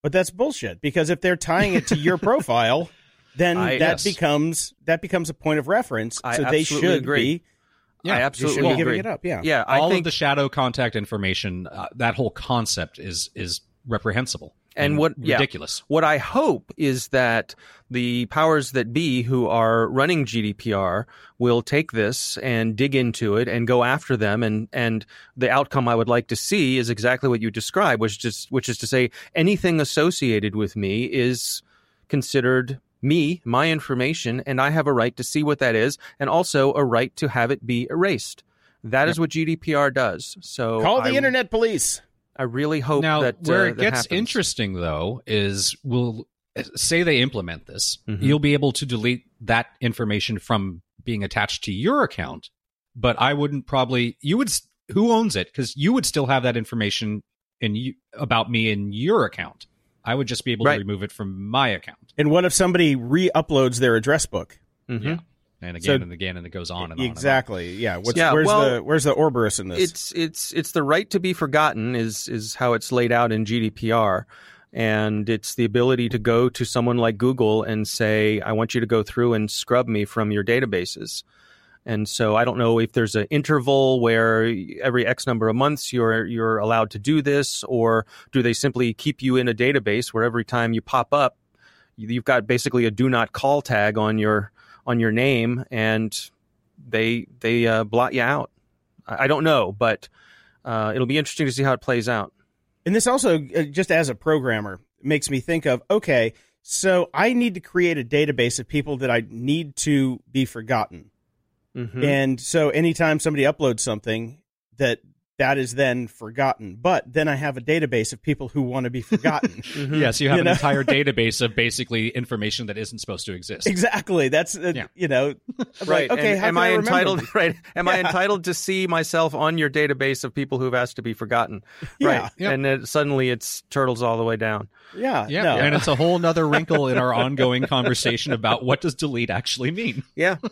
But that's bullshit because if they're tying it to your profile, then
I-
that
yes.
becomes that becomes a point of reference.
I
so they should
agree.
be
Yeah,
I
they
absolutely
should be
agree.
giving it up. Yeah.
Yeah, I
all
think
of the shadow contact information, uh, that whole concept is is reprehensible
And what- yeah.
ridiculous.
What I hope is that the powers that be who are running GDPR will take this and dig into it and go after them. And, and the outcome I would like to see is exactly what you describe, which just which is to say anything associated with me is considered me, my information, and I have a right to see what that is, and also a right to have it be erased. That is what GDPR does. So
Call the
I,
internet police.
I really hope
now,
that
where
uh,
it
that
gets
happens.
interesting though is we'll say they implement this,
Mhm.
you'll be able to delete that information from being attached to your account, but I wouldn't probably you would who owns it because you would still have that information in you about me in your account. I would just be able
Right.
to remove it from my account.
And what if somebody re-uploads their address book?
Mhm.
Yeah. And again
So-
and again, and it goes on and on. and on.
exactly. Yeah. What's
Yeah,
where's
well,
the where's the Ouroboros in this?
It's it's it's the right to be forgotten is is how it's laid out in GDPR, and it's the ability to go to someone like Google and say, "I want you to go through and scrub me from your databases." And so I don't know if there's an interval where every X number of months you're you're allowed to do this, or do they simply keep you in a database where every time you pop up, you- you've got basically a do not call tag on your on your name, and they they uh, blot you out. I I don't know, but uh, it'll be interesting to see how it plays out.
And this also, uh, just as a programmer, makes me think of okay, so I need to create a database of people that I need to be forgotten.
Mhm.
And so anytime somebody uploads something, that that is then forgotten. But then I have a database of people who want to be forgotten.
Mhm.
Yes, you have
You
an
know?
entire database of basically information that isn't supposed to exist.
exactly. That's uh,
Yeah.
you know
Right.
like, okay,
And am
can
I, entitled?
this?
Right. Am I entitled to see myself on your database of people who've asked to be forgotten?
Yeah.
Right.
Yep.
And then suddenly it's turtles all the way down.
Yeah.
Yeah,
no.
and it's a whole nother wrinkle in our ongoing conversation about what does delete actually mean.
Yeah.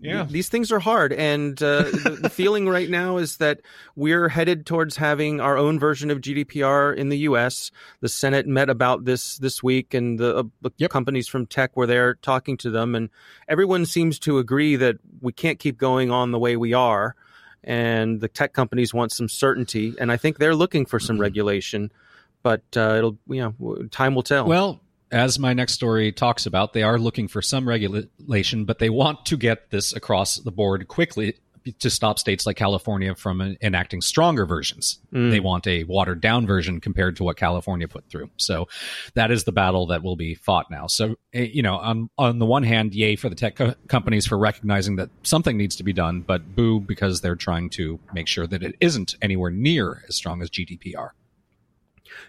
Yeah.
These things are hard. And uh, the, the feeling right now is that we're headed towards having our own version of GDPR in the U.S. The Senate met about this this week, and the, uh, the
Yep.
companies from tech were there talking to them. And everyone seems to agree that we can't keep going on the way we are. And the tech companies want some certainty. And I think they're looking for some regulation. But uh, it'll, you know, time will tell.
Well, as my next story talks about, they are looking for some regulation, but they want to get this across the board quickly to stop states like California from enacting stronger versions.
Mm.
They want a watered down version compared to what California put through. So that is the battle that will be fought now. So, eh, you know, on, on the one hand, yay for the tech co- companies for recognizing that something needs to be done, but boo because they're trying to make sure that it isn't anywhere near as strong as GDPR.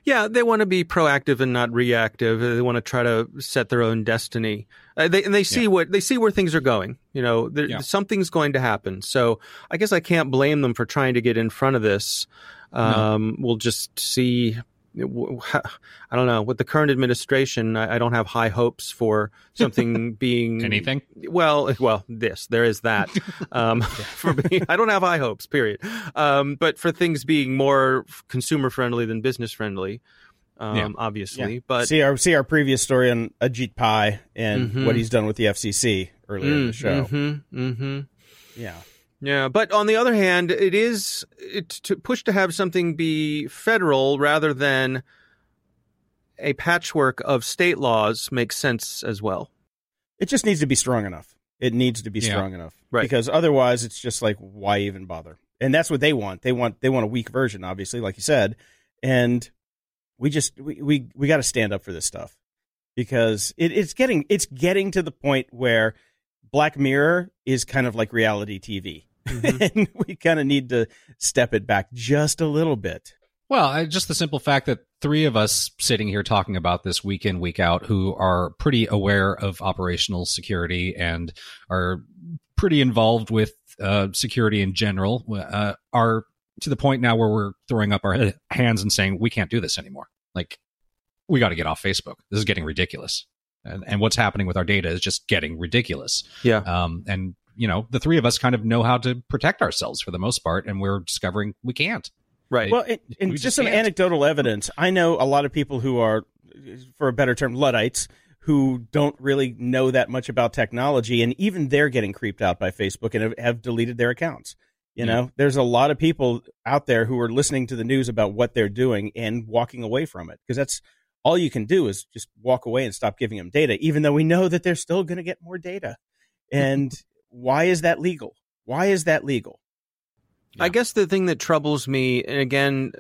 Yeah, they want to be proactive and not reactive. They want to try to set their own destiny. Uh, they, and they see
Yeah.
what they see where things are going. You know, there,
Yeah.
something's going to happen. So I guess I can't blame them for trying to get in front of this. Um, We'll just see. W- how- I don't know. With the current administration, I, I don't have high hopes for something being
Anything?
well, well, this there is that. Um, for me, I don't have high hopes. Period. Um, but for things being more consumer friendly than business friendly, um,
Yeah.
obviously.
Yeah.
But
see our see our previous story on Ajit Pai and
Mhm.
what he's done with the FCC earlier in the show.
Mm-hmm, mm-hmm.
Yeah.
Yeah, but on the other hand, it is it, to push to have something be federal rather than a patchwork of state laws makes sense as well.
It just needs to be strong enough. It needs to be
Yeah.
strong enough.
Right.
Because otherwise it's just like why even bother? And that's what they want. They want they want a weak version, obviously, like you said. And we just we we, we gotta stand up for this stuff. Because it, it's getting it's getting to the point where Black Mirror is kind of like reality TV. and we kind of need to step it back just a little bit.
Well, I, just the simple fact that three of us sitting here talking about this week in, week out, who are pretty aware of operational security and are pretty involved with uh, security in general, uh, are to the point now where we're throwing up our hands and saying, we can't do this anymore. Like, we got to get off Facebook. This is getting ridiculous. And, and what's happening with our data is just getting ridiculous.
Yeah.
Um, and, you know, the three of us kind of know how to protect ourselves for the most part, and we're discovering we can't.
Right.
Well, and, and
We
just,
just
some
can't.
anecdotal evidence. I know a lot of people who are, for a better term, Luddites who don't really know that much about technology, and even they're getting creeped out by Facebook and have, have deleted their accounts. You
Yeah.
know, there's a lot of people out there who are listening to the news about what they're doing and walking away from it because that's all you can do is just walk away and stop giving them data, even though we know that they're still going to get more data. And why is that legal? Why is that legal?
I guess the thing that troubles me, and again,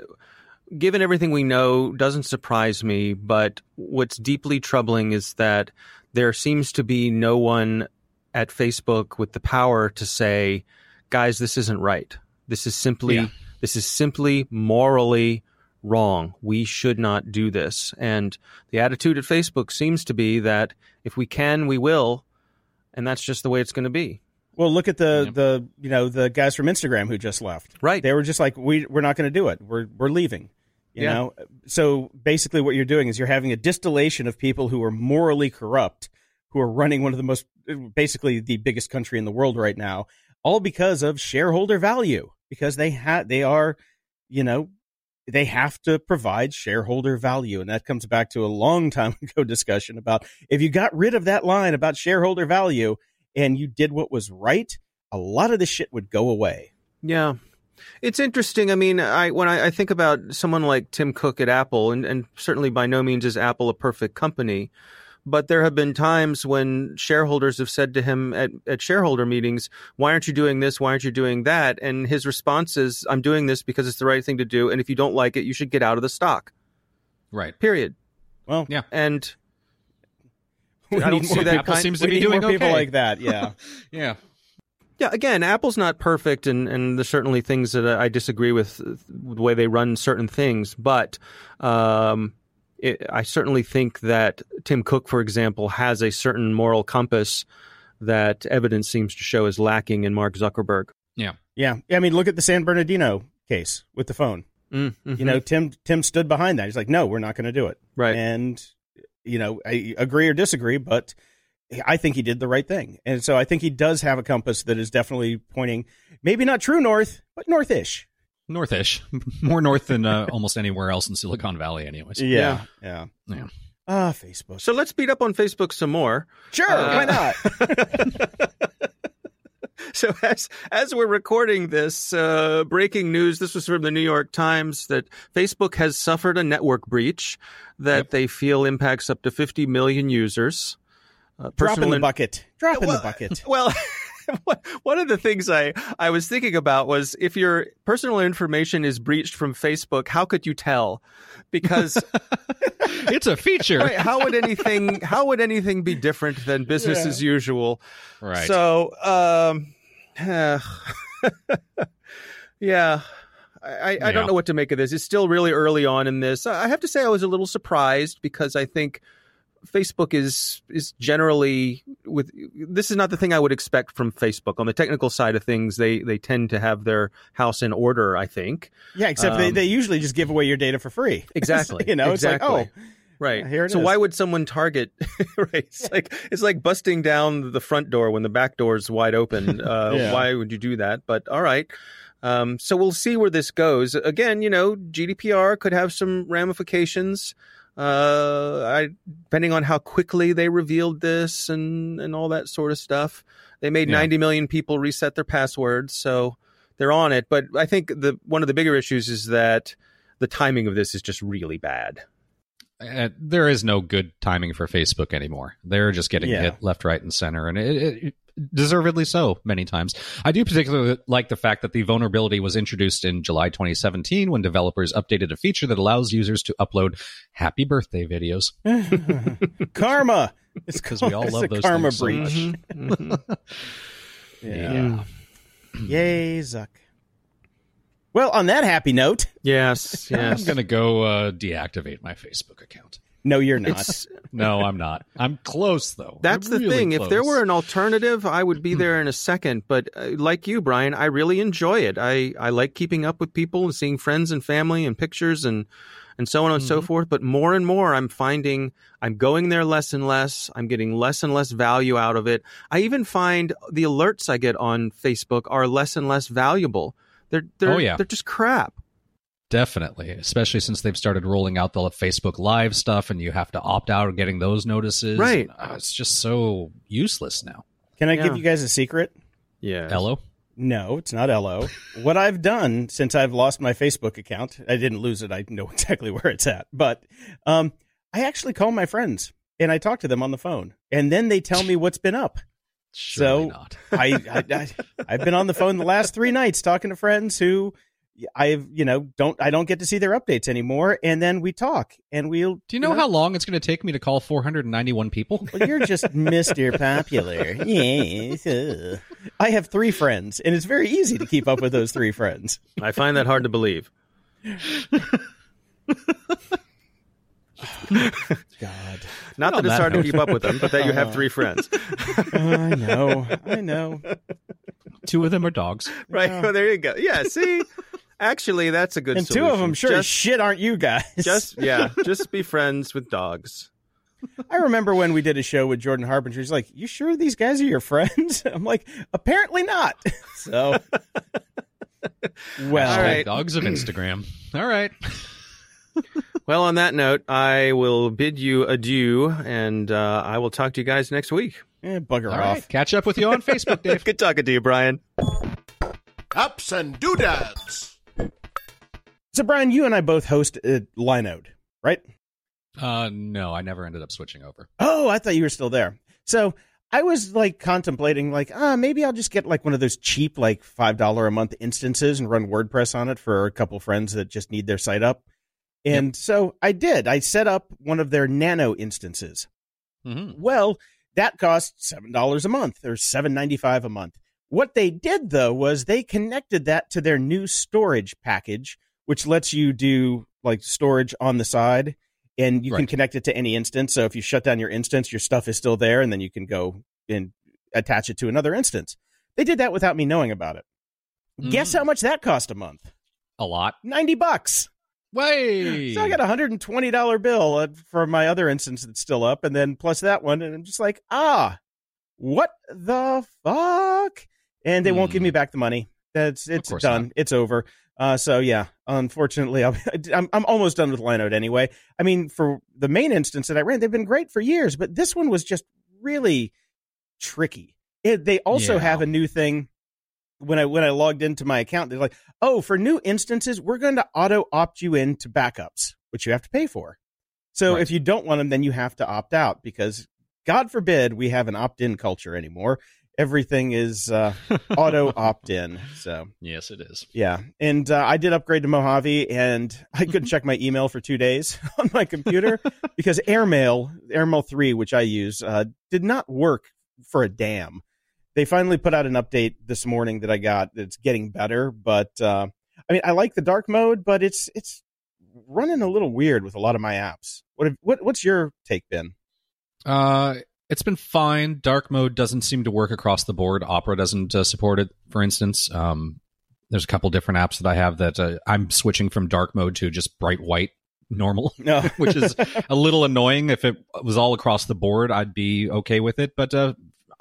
given everything we know, doesn't surprise me. But what's deeply troubling is that there seems to be no one at Facebook with the power to say, "Guys, this isn't right. This is simply
Yeah.
this is simply morally wrong. We should not do this." And the attitude at Facebook seems to be that if we can, we will, and that's just the way it's going to be.
Well, look at the
Yeah.
the you know the guys from Instagram who just left.
Right.
They were just like, we we're not going to do it. We're we're leaving. You
Yeah.
know. So basically, what you're doing is you're having a distillation of people who are morally corrupt, who are running one of the most basically the biggest country in the world right now, all because of shareholder value. Because they had they are, you know. They have to provide shareholder value. And that comes back to a long time ago discussion about if you got rid of that line about shareholder value, and you did what was right, a lot of this shit would go away.
Yeah. It's interesting. I mean, I when I, I think about someone like Tim Cook at Apple, and, and certainly by no means is Apple a perfect company, but there have been times when shareholders have said to him at, at shareholder meetings, Why aren't you doing this? Why aren't you doing that? And his response is, I'm doing this because it's the right thing to do. And if you don't like it, you should get out of the stock.
Right.
Period.
Well,
Yeah.
And
we
I don't see
more
that
people-
Apple seems to be doing
more people
okay.
like that. Yeah.
Yeah.
Yeah, again, Apple's not perfect, and, and there's certainly things that I disagree with the way they run certain things. But um, it, I certainly think that Tim Cook, for example, has a certain moral compass that evidence seems to show is lacking in Mark Zuckerberg.
yeah. Yeah. I mean, look at the San Bernardino case with the phone.
Mm, mhm.
You know, Tim Tim stood behind that. He's like, no, we're not going to do it.
right?
And you know, I agree or disagree, but I think he did the right thing. And so I think he does have a compass that is definitely pointing, maybe not true north, but northish.
Northish. More north than uh, almost anywhere else in Silicon Valley, anyways.
Yeah. Yeah.
Yeah.
Ah, Facebook.
so let's beat up on Facebook some more.
Sure,
Uh,
why not?
so as as we're recording this uh, breaking news, this was from the New York Times that Facebook has suffered a network breach that
Yep.
they feel impacts up to 50 million users. Uh,
Drop in the
in-
bucket. Drop in
Well,
the bucket.
Well, one- one of the things I, I was thinking about was if your personal information is breached from Facebook, how could you tell? Because
it's a feature.
right, how would anything how would anything be different than business
Yeah.
as usual?
Right.
So, um, yeah, I, I
Yeah.
don't know what to make of this. It's still really early on in this. I have to say I was a little surprised because I think Facebook is is generally with this is not the thing I would expect from Facebook. On the technical side of things, they they tend to have their house in order, I think.
Yeah, except they,
Um,
they usually just give away your data for free.
Exactly.
you know,
Exactly.
it's like, oh,
Right.
Here
so
is.
why would someone target right? It's like it's like busting down the front door when the back door is wide open. Uh,
Yeah.
Why would you do that? But all right. Um, so we'll see where this goes. Again, you know, GDPR could have some ramifications. Uh, I, depending on how quickly they revealed this and and all that sort of stuff. They made
Yeah.
90 million people reset their passwords, so they're on it. But I think the one of the bigger issues is that the timing of this is just really bad.
Uh, there is no good timing for Facebook anymore. They're just getting
Yeah.
hit left, right, and center, and it, it, deservedly so many times. I do particularly like the fact that the vulnerability was introduced in July 2017 when developers updated a feature that allows users to upload happy birthday videos.
karma. It's
because we all love those
karma
things so
breach.
much.
Mhm.
Yeah. Yay, Zuck. Well, on that happy note,
Yes, yes.
I'm going to go uh, deactivate my Facebook account.
no, you're not.
It's
No, I'm not. I'm close though.
that's
I'm
the
really
thing. If there were an alternative, I would be there in a second. But uh, like you, Brian, I really enjoy it. I I like keeping up with people and seeing friends and family and pictures and and so on and so forth. But more and more, I'm finding I'm going there less and less. I'm getting less and less value out of it. I even find the alerts I get on Facebook are less and less valuable. They're they're
Oh, yeah.
they're just crap.
Definitely, especially since they've started rolling out the Facebook Live stuff, and you have to opt out of getting those notices.
Right.
And, uh, it's just so useless now.
Can I
Yeah.
give you guys a secret?
Yeah.
Hello.
No, it's not LO. what I've done since I've lost my Facebook account, I didn't lose it. I know exactly where it's at. But um, I actually call my friends and I talk to them on the phone, and then they tell me what's been up.
Surely
So-
not.
I, I, I I've been on the phone the last three nights talking to friends who I've you know don't I don't get to see their updates anymore, and then we talk and we'll.
Do you know how long it's going to take me to call 491 people?
Well, you're just Mr. Popular. Yes. uh. I have three friends, and it's very easy to keep up with those three friends.
I find that hard to believe.
God.
Not
On
that it's
that
hard to keep up with them, but that you have three uh, friends.
I know. I know.
Two of them are dogs.
Right.
Yeah.
Well, there you go. Yeah. See, actually, that's a good.
And two of them, sure
Just,
shit, aren't you guys?
just yeah, just be friends with dogs.
I remember when we did a show with Jordan Harbinger. He's like, "You sure these guys are your friends?" I'm like, "Apparently not." So, well,
All right.
Dogs of Instagram. All right.
Well, on that note, I will bid you adieu, and uh, I will talk to you guys next week.
eh, bugger
All
off.
right. Catch up with you on Facebook, Dave.
Good talking to you, Brian.
Ups and doodads.
So, Brian, you and I both host uh, Linode, right?
Uh, no, I never ended up switching over.
Oh, I thought you were still there. So I was like contemplating, like, ah, maybe I'll just get like one of those cheap, like five dollar a month instances and run WordPress on it for a couple friends that just need their site up. And so I did. I set up one of their Nano instances.
Mm-hmm.
Well, that cost seven dollars a month or seven ninety five a month. What they did though was they connected that to their new storage package, which lets you do like storage on the side, and you can connect it to any instance. So if you shut down your instance, your stuff is still there, and then you can go and attach it to another instance. They did that without me knowing about it. Guess
Mm.
how much that cost a month?
A lot.
Ninety bucks.
Way.
So I got a hundred and twenty dollar bill uh, for my other instance that's still up, and then plus that one, and I'm just like, ah, what the fuck? And they won't give
Hmm.
me back the money. That's it's done.
not.
It's over. Uh, so yeah, unfortunately, I'll, I'm I'm almost done with Linode anyway. I mean, for the main instance that I ran, they've been great for years, but this one was just really tricky. It, they also
Yeah.
have a new thing when I when I logged into my account. They're like, oh, for new instances, we're going to auto opt you in to backups, which you have to pay for. So
Right.
if you don't want them, then you have to opt out because God forbid we have an opt in culture anymore. Everything is uh, auto opt in. So
Yes, it is.
yeah, and uh, I did upgrade to Mojave, and I couldn't check my email for two days on my computer because AirMail, AirMail three, which I use, uh, did not work for a damn. They finally put out an update this morning that I got that's getting better, but uh, I mean, I like the dark mode, but it's it's running a little weird with a lot of my apps. What have, what what's your take, Ben?
Uh, it's been fine. Dark mode doesn't seem to work across the board. Opera doesn't uh, support it, for instance. Um, there's a couple different apps that I have that uh, I'm switching from dark mode to just bright white normal,
No,
which is a little annoying. If it was all across the board, I'd be okay with it. But uh,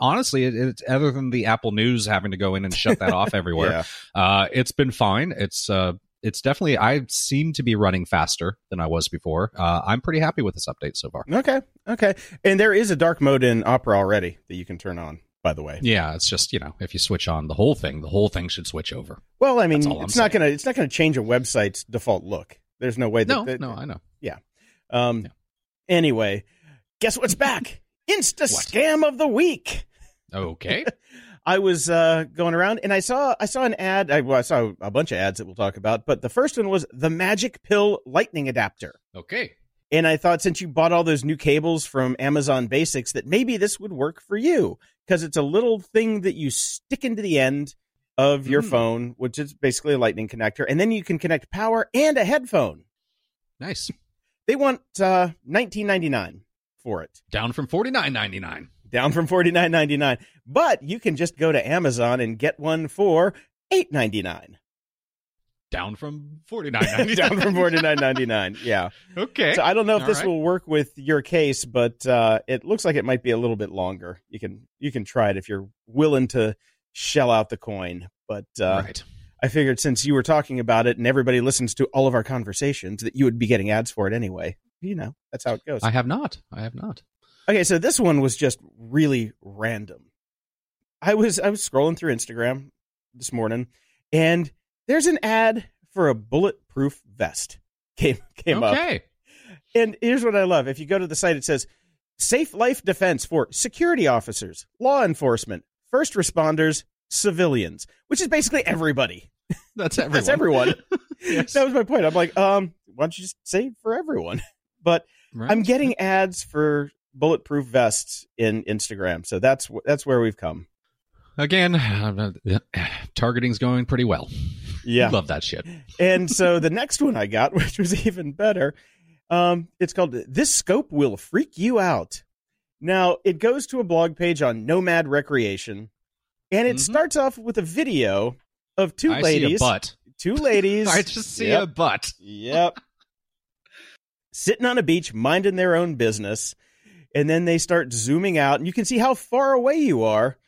honestly, it, it's other than the Apple News having to go in and shut that off everywhere,
yeah.
uh, it's been fine. It's uh, it's definitely I seem to be running faster than I was before. Uh, I'm pretty happy with this update so far.
Okay, okay. And there is a dark mode in Opera already that you can turn on. By the way,
Yeah, it's just you know if you switch on the whole thing, the whole thing should switch over.
well, I mean,
That's all I'm
it's not
saying.
gonna it's not gonna change a website's default look. There's no way that.
No,
that-
no, I know.
Um.
Yeah.
Anyway, guess what's back? Insta
What?
scam of the week.
Okay,
I was uh, going around and I saw I saw an ad. I, well, I saw a bunch of ads that we'll talk about, but the first one was the Magic Pill Lightning Adapter.
okay.
And I thought since you bought all those new cables from Amazon Basics, that maybe this would work for you because it's a little thing that you stick into the end of your
Mm.
phone, which is basically a lightning connector, and then you can connect power and a headphone.
Nice.
They want uh, nineteen ninety nine for it,
Down from forty nine ninety nine.
Down from forty nine ninety nine. But you can just go to Amazon and get one for eight ninety nine.
Down from forty nine ninety
down from forty nine ninety nine. Yeah.
Okay.
So I don't know if
All
this
right.
will work with your case, but uh, it looks like it might be a little bit longer. You can you can try it if you're willing to shell out the coin. But uh,
right.
I figured since you were talking about it and everybody listens to all of our conversations, that you would be getting ads for it anyway. You know, that's how it goes.
I have not. I have not.
Okay, so this one was just really random. I was I was scrolling through Instagram this morning, and there's an ad for a bulletproof vest came came up.
okay.
And here's what I love: if you go to the site, it says "Safe Life Defense for security officers, law enforcement, first responders, civilians," which is basically everybody.
That's everyone.
That's everyone.
Yes.
That was my point. I'm like, um, why don't you just say for everyone? But
Right.
I'm getting ads for bulletproof vests in Instagram, so that's that's where we've come.
again. targeting's going pretty well.
Yeah.
Love that shit.
and so the next one I got, which was even better, um, it's called "This Scope Will Freak You Out." Now it goes to a blog page on Nomad Recreation, and it
Mhm.
starts off with a video of two
I
ladies,
see a butt.
two ladies.
I just see
Yep.
a butt.
Yep. Sitting on a beach, minding their own business. And then they start zooming out, and you can see how far away you are,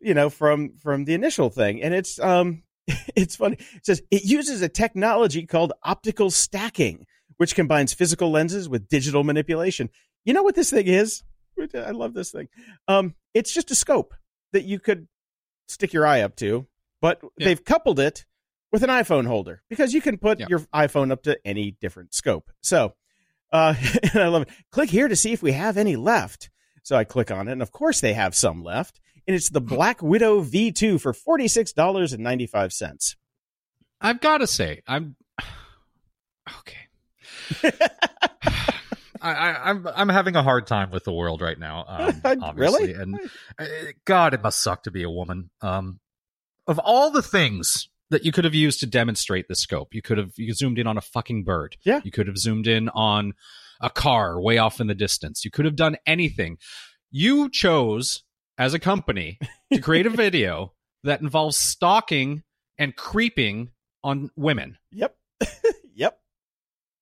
you know, from from the initial thing. And it's um it's funny. It says it uses a technology called optical stacking, which combines physical lenses with digital manipulation. You know what this thing is? I love this thing. Um, it's just a scope that you could stick your eye up to, but
Yeah.
they've coupled it with an iPhone holder because you can put
Yeah.
your iPhone up to any different scope. So, uh, and I love it. Click here to see if we have any left. So I click on it, and of course they have some left. And it's the Black Widow V2 for $46.95.
I've got to say, I'm okay. I, I, I'm I'm having a hard time with the world right now. Um, obviously,
Really?
and uh, God, it must suck to be a woman. Um, of all the things that you could have used to demonstrate the scope, you could have you zoomed in on a fucking bird.
Yeah.
you could have zoomed in on a car way off in the distance. You could have done anything. You chose as a company to create a video that involves stalking and creeping on women.
Yep. yep.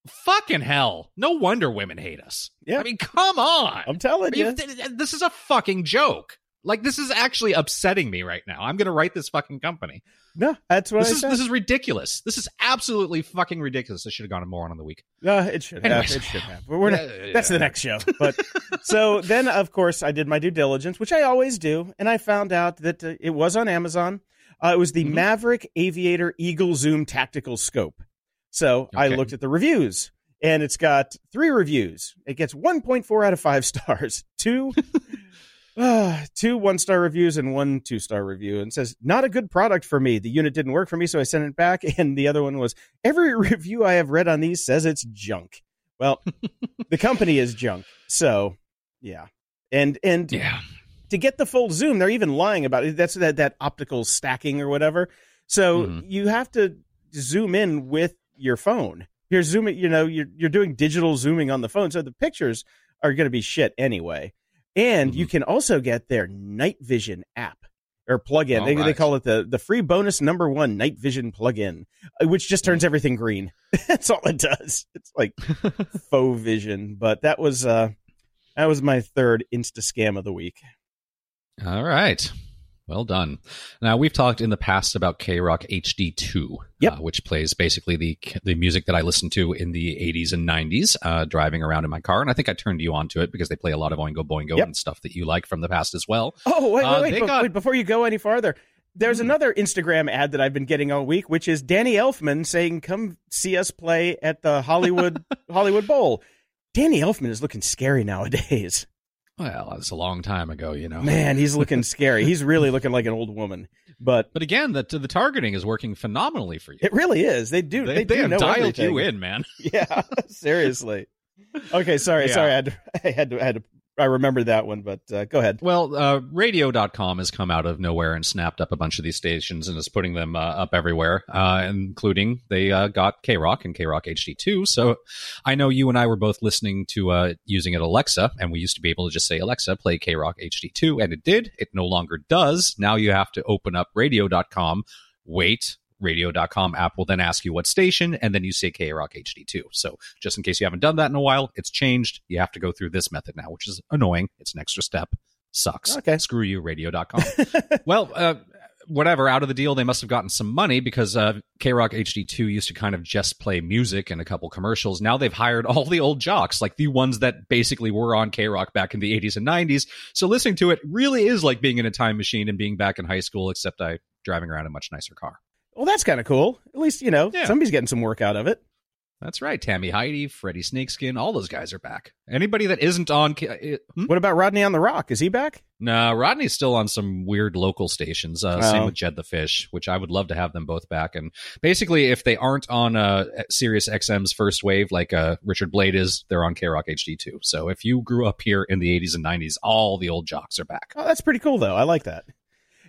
Fucking hell. No wonder women hate us.
Yeah.
I mean, come on.
I'm telling
you-
you.
th- th- this is a fucking joke. Like, this is actually upsetting me right now. I'm going to write this fucking company.
No, that's what
This
I
is,
said.
this is ridiculous. This is absolutely fucking ridiculous. I should have gone more on the week.
No, it should have. It should have. But we're not,
Yeah,
that's the next show. But so then, of course, I did my due diligence, which I always do, and I found out that uh, it was on Amazon. Uh, it was the
Mhm.
Maverick Aviator Eagle Zoom Tactical Scope. So I looked at the reviews, and it's got three reviews. It gets 1.4 out of five stars, two. Uh, two one star reviews and one two star review and says not a good product for me the unit didn't work for me so i sent it back and the other one was every review i have read on these says it's junk well the company is junk so yeah and and
Yeah.
to get the full zoom they're even lying about it that's that that optical stacking or whatever so
Mhm.
you have to zoom in with your phone. You're zooming, you know, you're you're doing digital zooming on the phone, so the pictures are going to be shit anyway. And you
Mhm.
can also get their night vision app or plugin.
All
They, they call it the the free bonus number one night vision plugin, uh, which just turns everything green. That's all it does. It's like faux vision. But that was uh that was my third insta scam of the week.
All right. Well done. Now we've talked in the past about KROQ HD2,
Yep.
uh, which plays basically the the music that I listened to in the 80s and 90s, uh, driving around in my car. And I think I turned you on to it because they play a lot of Oingo Boingo
Yep.
and stuff that you like from the past as well.
Oh wait, wait,
Uh,
wait, be-
got-
wait! Before you go any farther, there's
Hmm.
another Instagram ad that I've been getting all week, which is Danny Elfman saying, "Come see us play at the Hollywood Hollywood Bowl." Danny Elfman is looking scary nowadays.
Well, it's a long time ago, you know.
Man, he's looking scary. He's really looking like an old woman. But
But again, the the targeting is working phenomenally for you.
it really is. They do. They,
they,
do
they have
know
dialed
everything.
you in, man.
Yeah, seriously. Okay, sorry,
Yeah.
sorry. I had, to, I had to. I had to. I remember that one, but uh, go ahead.
Well, uh, radio.com has come out of nowhere and snapped up a bunch of these stations and is putting them uh, up everywhere, uh, including they uh, got KROQ and KROQ HD2. So I know you and I were both listening to uh, using it Alexa, and we used to be able to just say, Alexa, play KROQ HD2, and it did. It no longer does. Now you have to open up radio.com, wait. Radio.com app will then ask you what station, and then you say KROQ HD2. So, just in case you haven't done that in a while, it's changed. You have to go through this method now, which is annoying. It's an extra step sucks.
Okay.
Screw you, radio.com. well, uh, whatever, out of the deal, they must have gotten some money because uh, KROQ HD2 used to kind of just play music and a couple commercials. Now they've hired all the old jocks, like the ones that basically were on KROQ back in the 80s and 90s. So listening to it really is like being in a time machine and being back in high school, except I driving around a much nicer car.
Well, that's kind of cool. At least you know
Yeah.
somebody's getting some work out of it.
That's right. Tami Heidi, Freddie Snakeskin, all those guys are back. Anybody that isn't on. Uh, hmm?
What about Rodney on the Rock? Is he back?
No, Rodney's still on some weird local stations. Uh, Same
Oh.
with Jed the Fish, which I would love to have them both back. And basically, if they aren't on uh, Sirius XM's first wave, like uh, Richard Blade is, they're on KROQ HD too. So if you grew up here in the 80s and 90s, all the old jocks are back.
Oh, that's pretty cool though. I like that.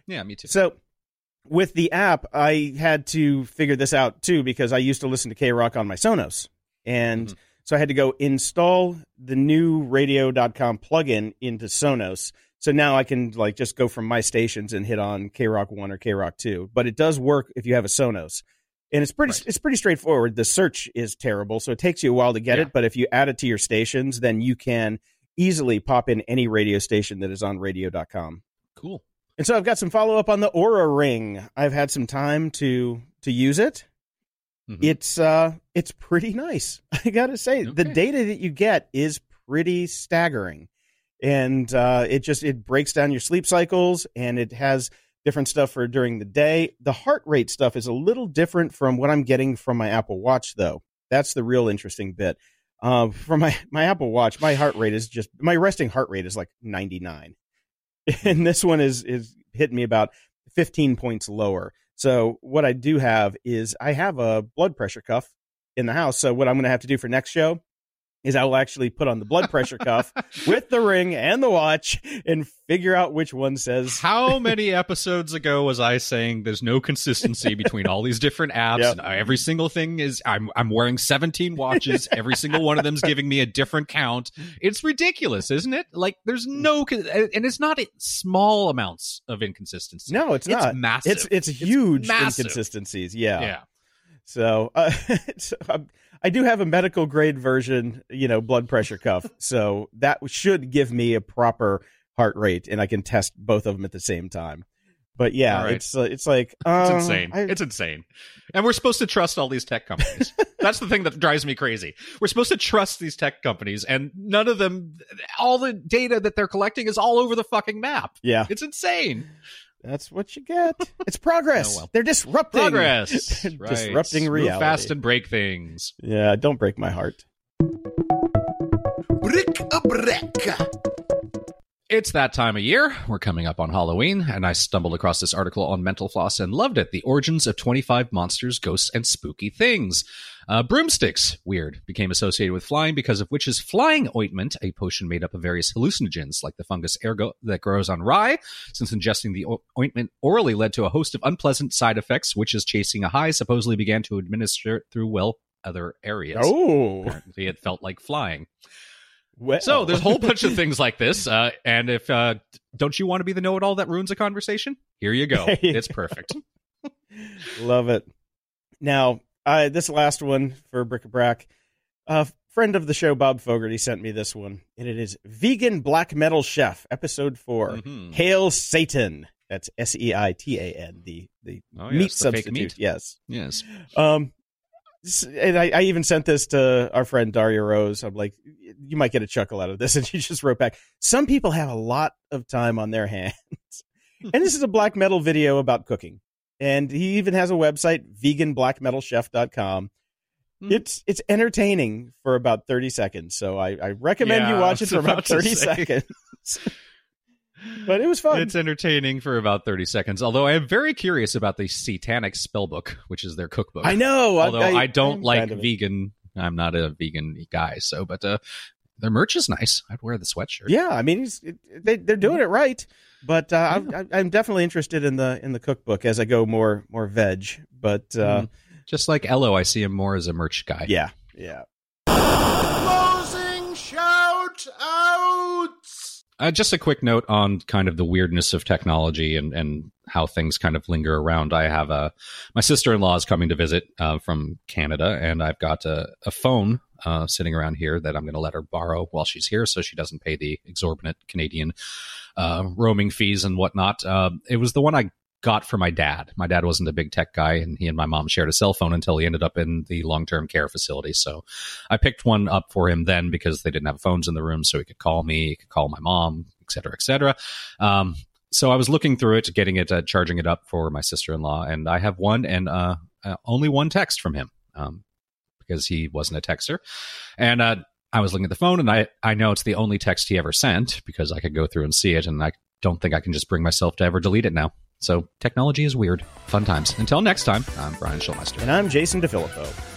Yeah, me too.
So with the app, I had to figure this out too because I used to listen to KROQ on my Sonos. And
Mhm.
so I had to go install the new radio.com plugin into Sonos. So now I can like just go from my stations and hit on KROQ 1 or KROQ 2. But it does work if you have a Sonos. And it's pretty
Right.
it's pretty straightforward. The search is terrible, so it takes you a while to get
Yeah.
it, but if you add it to your stations, then you can easily pop in any radio station that is on radio.com.
Cool.
And so I've got some follow up on the Oura Ring. I've had some time to to use it.
Mhm.
It's uh it's pretty nice. I got to say the data that you get is pretty staggering. And uh it just it breaks down your sleep cycles and it has different stuff for during the day. The heart rate stuff is a little different from what I'm getting from my Apple Watch though. That's the real interesting bit. Uh, for my my Apple Watch, my heart rate is just my resting heart rate is like 99 and this one is is hitting me about 15 points lower. So what I do have is I have a blood pressure cuff in the house. So what I'm going to have to do for next show is I will actually put on the blood pressure cuff with the ring and the watch and figure out which one says
How many episodes ago was I saying there's no consistency between all these different apps
Yep.
and every single thing is I'm I'm wearing 17 watches, every single one of them's giving me a different count. It's ridiculous, isn't it? Like there's mm. no and it's not small amounts of inconsistency.
no, it's, not.
massive.
It's it's huge
massive.
inconsistencies. Yeah.
yeah.
So uh, it's, um, I do have a medical grade version, you know, blood pressure cuff. so that should give me a proper heart rate, and I can test both of them at the same time. But yeah,
right.
it's uh, it's like
It's
uh,
insane.
I-
it's insane. And we're supposed to trust all these tech companies. That's the thing that drives me crazy. We're supposed to trust these tech companies, and none of them, all the data that they're collecting is all over the fucking map.
yeah,
It's insane.
That's what you get. It's progress.
Oh, well.
They're disrupting
Progress.
They're
Right.
disrupting
Move
reality.
fast and break things.
Yeah, don't break my heart.
Brick a break.
It's that time of year. We're coming up on Halloween, and I stumbled across this article on Mental Floss and loved it. The origins of 25 monsters, ghosts, and spooky things. Uh, broomsticks, weird, became associated with flying because of witch's flying ointment, a potion made up of various hallucinogens like the fungus ergot that grows on rye. Since ingesting the o- ointment orally led to a host of unpleasant side effects, witches chasing a high supposedly began to administer it through, well, other areas.
Oh,
Apparently, it felt like flying.
well.
So there's a whole bunch of things like this. Uh, and if uh, don't you want to be the know-it-all that ruins a conversation? Here you go. It's perfect.
Love it. Now, uh, this last one for Brick a Brack, a friend of the show, Bob Fogarty, sent me this one, and it is Vegan Black Metal Chef, Episode 4
Mhm.
Hail Satan. That's S E I T A N, the the
Oh, yes,
meat
the
substitute.
meat.
Yes.
Yes.
Um, and I, I even sent this to our friend Daria Rose. I'm like, you might get a chuckle out of this, and she just wrote back. Some people have a lot of time on their hands, and this is a black metal video about cooking. And he even has a website, veganblackmetalchef.com.
Hmm.
It's it's entertaining for about 30 seconds, so I, I recommend
Yeah,
you watch it for about
about
30 seconds. but it was fun.
It's entertaining for about 30 seconds. Although I am very curious about the Satanic Spellbook, which is their cookbook.
I know.
Although I, don't
I'm
like
kind of a-
vegan. I'm not a vegan guy, so but uh, their merch is nice. I'd wear the sweatshirt.
Yeah, I mean, he's, they they're doing it right, but uh, I'm, I'm- I'm definitely interested in the in the cookbook as I go more more veg. But uh,
Mhm. Just like Ello, I see him more as a merch guy.
yeah, yeah,
Closing shout outs!
Uh, just a quick note on kind of the weirdness of technology and, and how things kind of linger around. I have a my sister in law is coming to visit uh, from Canada, and I've got a, a phone uh, sitting around here that I'm going to let her borrow while she's here, so she doesn't pay the exorbitant Canadian uh, roaming fees and whatnot. Uh, it was the one I got for my dad. My dad wasn't a big tech guy, and he and my mom shared a cell phone until he ended up in the long term care facility. So I picked one up for him then because they didn't have phones in the room, so he could call me, he could call my mom, et cetera, et cetera. Um, so I was looking through it, getting it, uh, charging it up for my sister in law, and I have one and uh, uh, only one text from him um, because he wasn't a texter, and uh, I was looking at the phone, and I I know it's the only text he ever sent because I could go through and see it, and I don't think I can just bring myself to ever delete it now. So technology is weird. Fun times. Until next time, I'm Brian Schulmeister.
and I'm Jason DeFilippo.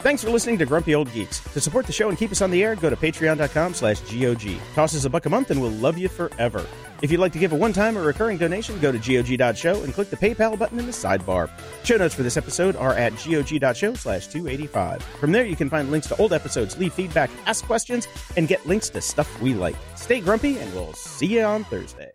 Thanks for listening to Grumpy Old Geeks. To support the show and keep us on the air, go to patreon.com slash GOG. Toss us a buck a month and we'll love you forever. If you'd like to give a one-time or recurring donation, go to GOG.show and click the PayPal button in the sidebar. Show notes for this episode are at GOG.show slash 285. From there, you can find links to old episodes, leave feedback, ask questions, and get links to stuff we like. Stay grumpy, and we'll see you on Thursday.